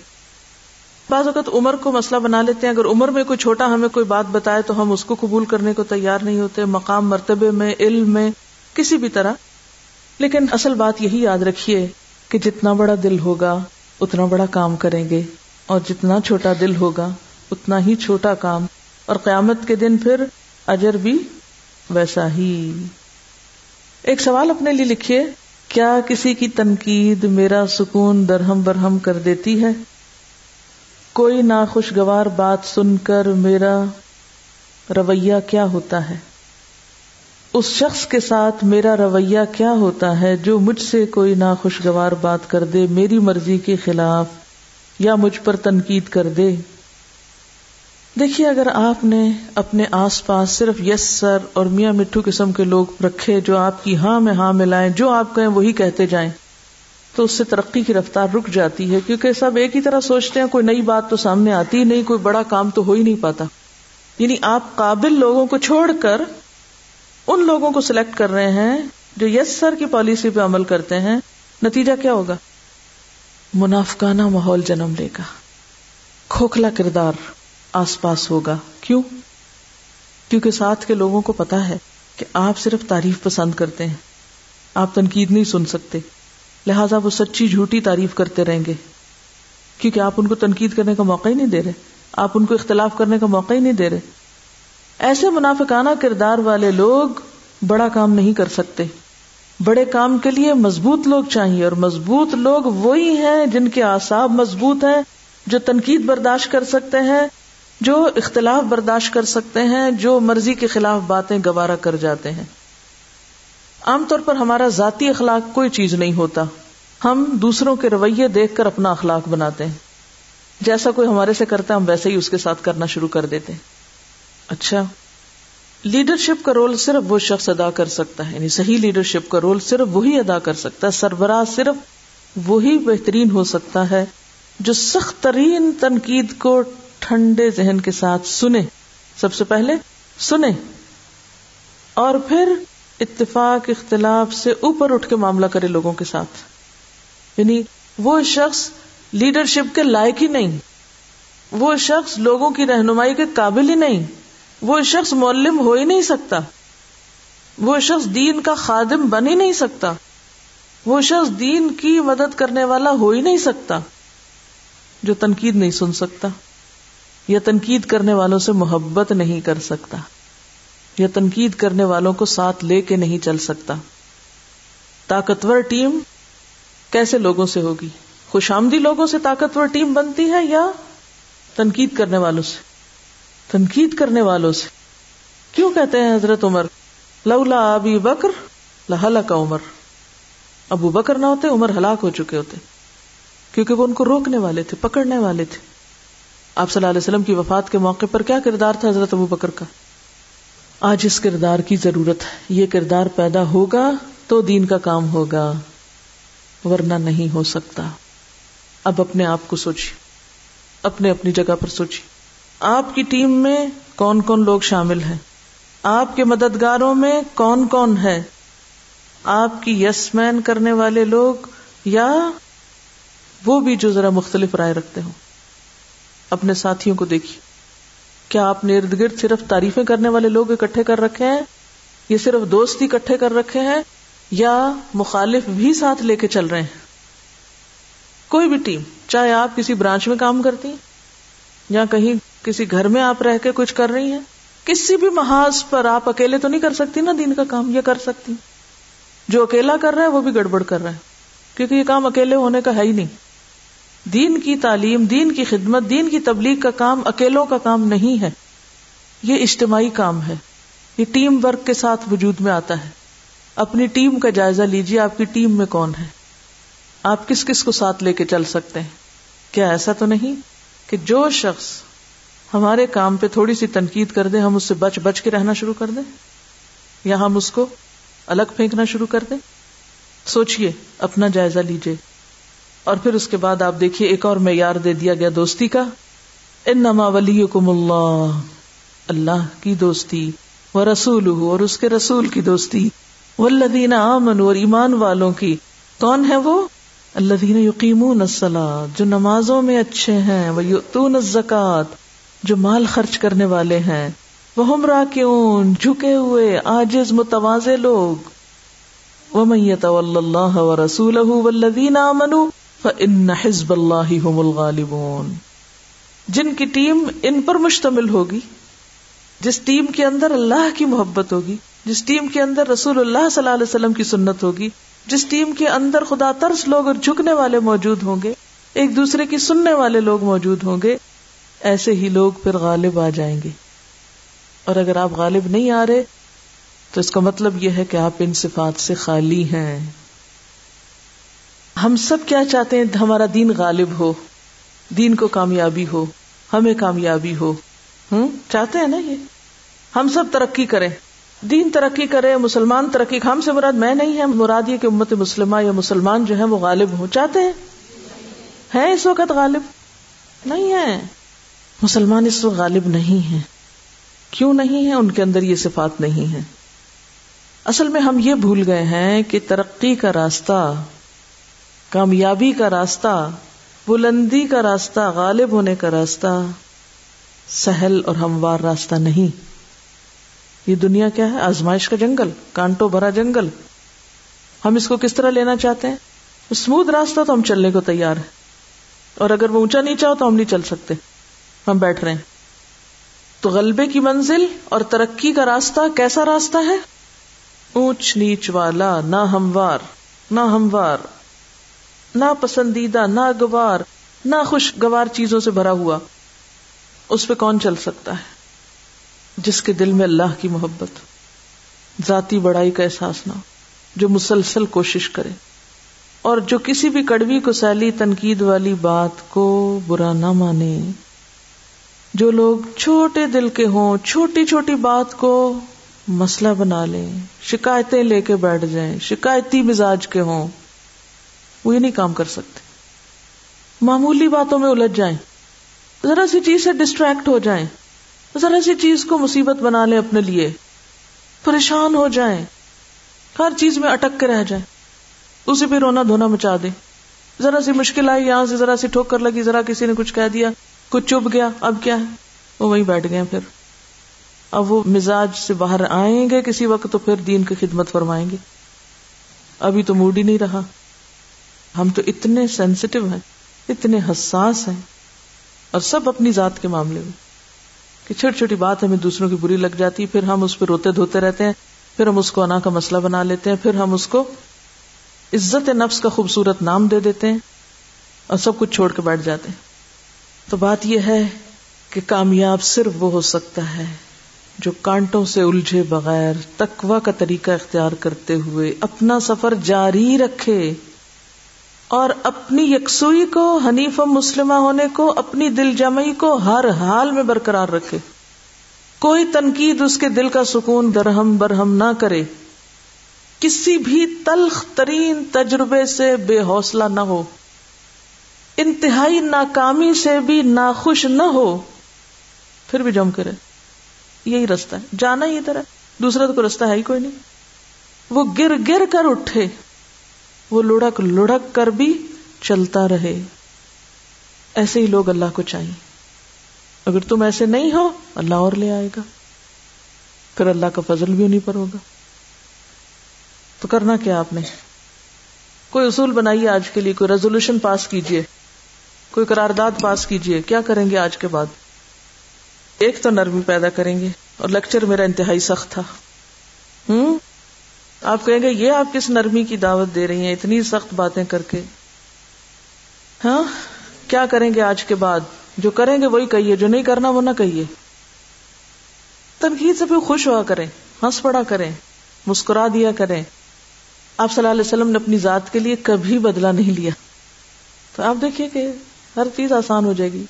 Speaker 1: بعض اوقات عمر کو مسئلہ بنا لیتے ہیں، اگر عمر میں کوئی چھوٹا ہمیں کوئی بات بتائے تو ہم اس کو قبول کرنے کو تیار نہیں ہوتے، مقام، مرتبے میں، علم میں، کسی بھی طرح۔ لیکن اصل بات یہی یاد رکھیے کہ جتنا بڑا دل ہوگا اتنا بڑا کام کریں گے اور جتنا چھوٹا دل ہوگا اتنا ہی چھوٹا کام اور قیامت کے دن پھر اجر بھی ویسا ہی۔ ایک سوال اپنے لیے لکھیے، کیا کسی کی تنقید میرا سکون درہم برہم کر دیتی ہے؟ کوئی ناخوشگوار بات سن کر میرا رویہ کیا ہوتا ہے؟ اس شخص کے ساتھ میرا رویہ کیا ہوتا ہے جو مجھ سے کوئی ناخوشگوار بات کر دے، میری مرضی کے خلاف، یا مجھ پر تنقید کر دے؟ دیکھیے، اگر آپ نے اپنے آس پاس صرف یس، سر اور میاں مٹھو قسم کے لوگ رکھے جو آپ کی ہاں میں ہاں ملائیں جو آپ کہیں وہی کہتے جائیں، تو اس سے ترقی کی رفتار رک جاتی ہے، کیونکہ سب ایک ہی طرح سوچتے ہیں، کوئی نئی بات تو سامنے آتی نہیں، کوئی بڑا کام تو ہو ہی نہیں پاتا۔ یعنی آپ قابل لوگوں کو چھوڑ کر ان لوگوں کو سلیکٹ کر رہے ہیں جو یس سر کی پالیسی پہ عمل کرتے ہیں، نتیجہ کیا ہوگا؟ منافقانہ ماحول جنم لے گا۔ کھوکھلا کردار آس پاس ہوگا۔ کیوں؟ کیونکہ ساتھ کے لوگوں کو پتا ہے کہ آپ صرف تعریف پسند کرتے ہیں۔ آپ تنقید نہیں سن سکتے۔ لہذا وہ سچی جھوٹی تعریف کرتے رہیں گے۔ کیونکہ آپ ان کو تنقید کرنے کا موقع ہی نہیں دے رہے۔ آپ ان کو اختلاف کرنے کا موقع ہی نہیں دے رہے۔ ایسے منافقانہ کردار والے لوگ بڑا کام نہیں کر سکتے۔ بڑے کام کے لیے مضبوط لوگ چاہیے اور مضبوط لوگ وہی ہیں جن کے آساب مضبوط ہیں، جو تنقید برداشت کر سکتے ہیں، جو اختلاف برداشت کر سکتے ہیں، جو مرضی کے خلاف باتیں گوارا کر جاتے ہیں۔ عام طور پر ہمارا ذاتی اخلاق کوئی چیز نہیں ہوتا۔ ہم دوسروں کے رویے دیکھ کر اپنا اخلاق بناتے ہیں۔ جیسا کوئی ہمارے سے کرتا ہے، ہم ویسے ہی اس کے ساتھ کرنا شروع کر دیتے ہیں۔ اچھا لیڈرشپ کا رول صرف وہ شخص ادا کر سکتا ہے یعنی صحیح لیڈرشپ کا رول صرف وہی ادا کر سکتا ہے، سربراہ صرف وہی بہترین ہو سکتا ہے جو سخت ترین تنقید کو ٹھنڈے ذہن کے ساتھ سنے۔ سب سے پہلے سنے۔ اور پھر اتفاق، اختلاف سے اوپر اٹھ کے معاملہ کرے لوگوں کے ساتھ۔ یعنی وہ شخص لیڈرشپ کے لائق ہی نہیں۔ وہ شخص لوگوں کی رہنمائی کے قابل ہی نہیں۔ وہ شخص مولم ہو ہی نہیں سکتا۔ وہ شخص دین کا خادم بن ہی نہیں سکتا۔ وہ شخص دین کی مدد کرنے والا ہو ہی نہیں سکتا۔ جو تنقید نہیں سن سکتا، یا تنقید کرنے والوں سے محبت نہیں کر سکتا، یا تنقید کرنے والوں کو ساتھ لے کے نہیں چل سکتا۔ طاقتور ٹیم کیسے لوگوں سے ہوگی؟ خوش آمدی لوگوں سے طاقتور ٹیم بنتی ہے یا تنقید کرنے والوں سے؟ تنقید کرنے والوں سے۔ کیوں کہتے ہیں حضرت عمر؟ لولا ابی بکر لہلا کا عمر۔ ابو بکر نہ ہوتے، عمر ہلاک ہو چکے ہوتے۔ کیونکہ وہ ان کو روکنے والے تھے، پکڑنے والے تھے۔ آپ صلی اللہ علیہ وسلم کی وفات کے موقع پر کیا کردار تھا حضرت ابو بکر کا؟ آج اس کردار کی ضرورت ہے۔ یہ کردار پیدا ہوگا تو دین کا کام ہوگا، ورنہ نہیں ہو سکتا۔ اب اپنے آپ کو سوچیے۔ اپنے اپنی جگہ پر سوچیے۔ آپ کی ٹیم میں کون کون لوگ شامل ہیں؟ آپ کے مددگاروں میں کون کون ہے؟ آپ کی یس مین کرنے والے لوگ یا وہ بھی جو ذرا مختلف رائے رکھتے ہوں؟ اپنے ساتھیوں کو دیکھیے۔ کیا آپ نے ارد گرد صرف تعریفیں کرنے والے لوگ اکٹھے کر رکھے ہیں؟ یا صرف دوست اکٹھے کر رکھے ہیں؟ یا مخالف بھی ساتھ لے کے چل رہے ہیں؟ کوئی بھی ٹیم، چاہے آپ کسی برانچ میں کام کرتی یا کہیں کسی گھر میں آپ رہ کے کچھ کر رہی ہیں؟ کسی بھی محاذ پر آپ اکیلے تو نہیں کر سکتی نا دین کا کام یہ کر سکتی۔ جو اکیلا کر رہا ہے، وہ بھی گڑبڑ کر رہا ہے۔ کیونکہ یہ کام اکیلے ہونے کا ہے ہی نہیں۔ دین کی تعلیم، دین کی خدمت، دین کی تبلیغ کا کام اکیلوں کا کام نہیں ہے۔ یہ اجتماعی کام ہے۔ یہ ٹیم ورک کے ساتھ وجود میں آتا ہے۔ اپنی ٹیم کا جائزہ لیجیے آپ کی ٹیم میں کون ہے؟ آپ کس کس کو ساتھ لے کے چل سکتے ہیں؟ کیا ایسا تو نہیں؟ کہ جو شخص ہمارے کام پہ تھوڑی سی تنقید کر دے، ہم اس سے بچ بچ کے رہنا شروع کر دیں، یا ہم اس کو الگ پھینکنا شروع کر دیں۔ سوچئے، اپنا جائزہ لیجیے اور پھر اس کے بعد آپ دیکھیے ایک اور معیار دے دیا گیا دوستی کا۔ ان نما ولی اللہ اللہ کی دوستی وہ رسول اور اس کے رسول کی دوستی۔ وہ لدین امن اور ایمان والوں کی۔ کون ہے وہ؟ اللہ دین یقین جو نمازوں میں اچھے ہیں وہ یتون زکات جو مال خرچ کرنے والے ہیں وہ ہمراہ کیوں جھکے ہوئے آجز متواز لوگ۔ وہ میت اللہ و رسول امن ان حزب اللہ الغالبون۔ جن کی ٹیم ان پر مشتمل ہوگی، جس ٹیم کے اندر اللہ کی محبت ہوگی، جس ٹیم کے اندر رسول اللہ صلی اللہ علیہ وسلم کی سنت ہوگی جس ٹیم کے اندر خدا ترس لوگ اور جھکنے والے موجود ہوں گے، ایک دوسرے کی سننے والے لوگ موجود ہوں گے، ایسے ہی لوگ پھر غالب آ جائیں گے۔ اور اگر آپ غالب نہیں آ رہے، تو اس کا مطلب یہ ہے کہ آپ ان صفات سے خالی ہیں۔ ہم سب کیا چاہتے ہیں؟ ہمارا دین غالب ہو، دین کو کامیابی ہو، ہمیں کامیابی ہو۔ ہوں چاہتے ہیں نا یہ۔ ہم سب ترقی کریں۔ دین ترقی کرے، مسلمان ترقی، ہم سے مراد میں نہیں ہے، مراد یہ کہ امت مسلمہ یا مسلمان جو ہے وہ غالب ہو چاہتے ہیں؟ ہیں اس وقت غالب؟ نہیں ہے۔ مسلمان اس وقت غالب نہیں ہے کیوں نہیں ہے ان کے اندر یہ صفات نہیں ہے اصل میں ہم یہ بھول گئے ہیں کہ ترقی کا راستہ، کامیابی کا راستہ، بلندی کا راستہ، غالب ہونے کا راستہ سہل اور ہموار راستہ نہیں۔ یہ دنیا کیا ہے؟ آزمائش کا جنگل کانٹو بھرا جنگل۔ ہم اس کو کس طرح لینا چاہتے ہیں؟ اسموتھ راستہ تو ہم چلنے کو تیار ہے اور اگر وہ اونچا نیچا ہو تو ہم نہیں چل سکتے۔ ہم بیٹھ رہے ہیں۔ تو غلبے کی منزل اور ترقی کا راستہ کیسا راستہ ہے؟ اونچ نیچ والا، نہ ہموار نہ ہموار، نہ پسندیدہ، نہ گوار، نہ خوشگوار چیزوں سے بھرا ہوا۔ اس پہ کون چل سکتا ہے؟ جس کے دل میں اللہ کی محبت ذاتی بڑائی کا احساس نہ ہو، جو مسلسل کوشش کرے۔ اور جو کسی بھی کڑوی کو سیلی تنقید والی بات کو برا نہ مانے۔ جو لوگ چھوٹے دل کے ہوں، چھوٹی چھوٹی بات کو مسئلہ بنا لیں، شکایتیں لے کے بیٹھ جائیں، شکایتی مزاج کے ہوں، وہ یہ نہیں کام کر سکتے۔ معمولی باتوں میں الجھ جائیں۔ ذرا سی چیز سے ڈسٹریکٹ ہو جائیں۔ ذرا سی چیز کو مصیبت بنا لیں اپنے لیے۔ پریشان ہو جائیں۔ ہر چیز میں اٹک کے رہ جائیں۔ اسے بھی رونا دھونا مچا دیں۔ ذرا سی مشکل آئی یہاں سے، ذرا سی ٹھوکر لگی، ذرا کسی نے کچھ کہہ دیا۔ کچھ چپ گیا۔ اب کیا ہے؟ وہ وہیں بیٹھ گئے پھر۔ اب وہ مزاج سے باہر آئیں گے کسی وقت تو پھر دین کی خدمت فرمائیں گے۔ ابھی تو موڈ ہی نہیں رہا۔ ہم تو اتنے سینسیٹیو ہیں، اتنے حساس ہیں۔ اور سب اپنی ذات کے معاملے میں۔ کہ چھوٹی چھوٹی بات ہمیں دوسروں کی بری لگ جاتی پھر ہم اس پہ روتے دھوتے رہتے ہیں، پھر ہم اس کو انا کا مسئلہ بنا لیتے ہیں، پھر ہم اس کو عزت نفس کا خوبصورت نام دے دیتے ہیں اور سب کچھ چھوڑ کے بیٹھ جاتے ہیں۔ تو بات یہ ہے کہ کامیاب صرف وہ ہو سکتا ہے جو کانٹوں سے الجھے بغیر تکوا کا طریقہ اختیار کرتے ہوئے اپنا سفر جاری رکھے۔ اور اپنی یکسوئی کو، حنیف مسلمہ ہونے کو، اپنی دل جمعی کو ہر حال میں برقرار رکھے۔ کوئی تنقید اس کے دل کا سکون درہم برہم نہ کرے۔ کسی بھی تلخ ترین تجربے سے بے حوصلہ نہ ہو۔ انتہائی ناکامی سے بھی ناخوش نہ ہو۔ پھر بھی جم کرے۔ یہی رستہ ہے۔ جانا ہی ادھر ہے۔ دوسرا تو کوئی رستہ ہے ہی کوئی نہیں۔ وہ گر گر کر اٹھے۔ وہ لڑک لڑک کر بھی چلتا رہے۔ ایسے ہی لوگ اللہ کو چاہیے اگر تم ایسے نہیں ہو، اللہ اور لے آئے گا۔ پھر اللہ کا فضل بھی انہیں پر ہوگا۔ تو کرنا کیا آپ نے؟ کوئی اصول بنائیے آج کے لیے، کوئی ریزولوشن پاس کیجیے۔ کوئی قرارداد پاس کیجیے۔ کیا کریں گے آج کے بعد؟ ایک تو نرمی پیدا کریں گے اور لیکچر میرا انتہائی سخت تھا۔ ہوں؟ آپ کہیں گے، یہ آپ کس نرمی کی دعوت دے رہی ہیں؟ اتنی سخت باتیں کر کے۔ ہاں؟ کیا کریں گے آج کے بعد؟ جو کریں گے وہی کہیے، جو نہیں کرنا وہ نہ کہیے۔ تنقید سے بھی خوش ہوا کریں، ہنس پڑا کریں، مسکرا دیا کریں۔ آپ صلی اللہ علیہ وسلم نے اپنی ذات کے لیے کبھی بدلا نہیں لیا۔ تو آپ دیکھیے کہ ہر چیز آسان ہو جائے گی۔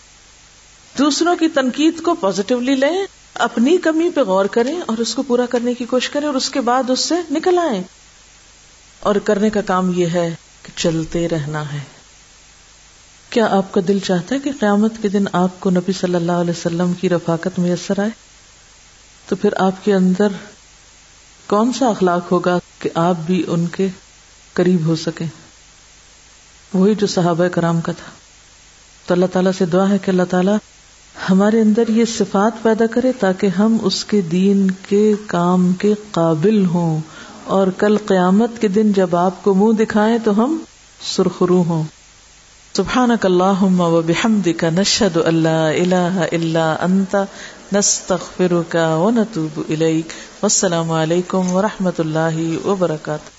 Speaker 1: دوسروں کی تنقید کو پازیٹیولی لیں۔ اپنی کمی پہ غور کریں اور اس کو پورا کرنے کی کوشش کریں اور اس کے بعد اس سے نکل آئیں۔ اور کرنے کا کام یہ ہے کہ چلتے رہنا ہے۔ کیا آپ کا دل چاہتا ہے کہ قیامت کے دن آپ کو نبی صلی اللہ علیہ وسلم کی رفاقت میسر آئے؟ تو پھر آپ کے اندر کون سا اخلاق ہوگا کہ آپ بھی ان کے قریب ہو سکیں؟ وہی جو صحابہ کرام کا تھا۔ تو اللہ تعالیٰ سے دعا ہے کہ اللہ تعالیٰ ہمارے اندر یہ صفات پیدا کرے تاکہ ہم اس کے دین کے کام کے قابل ہوں اور کل قیامت کے دن جب آپ کو منہ دکھائیں تو ہم سرخرو ہوں۔ سبحانك اللهم وبحمدك نشهد ان لا اله الا انت نستغفرك ونتوب اليك والسلام علیکم ورحمۃ اللہ وبرکاتہ۔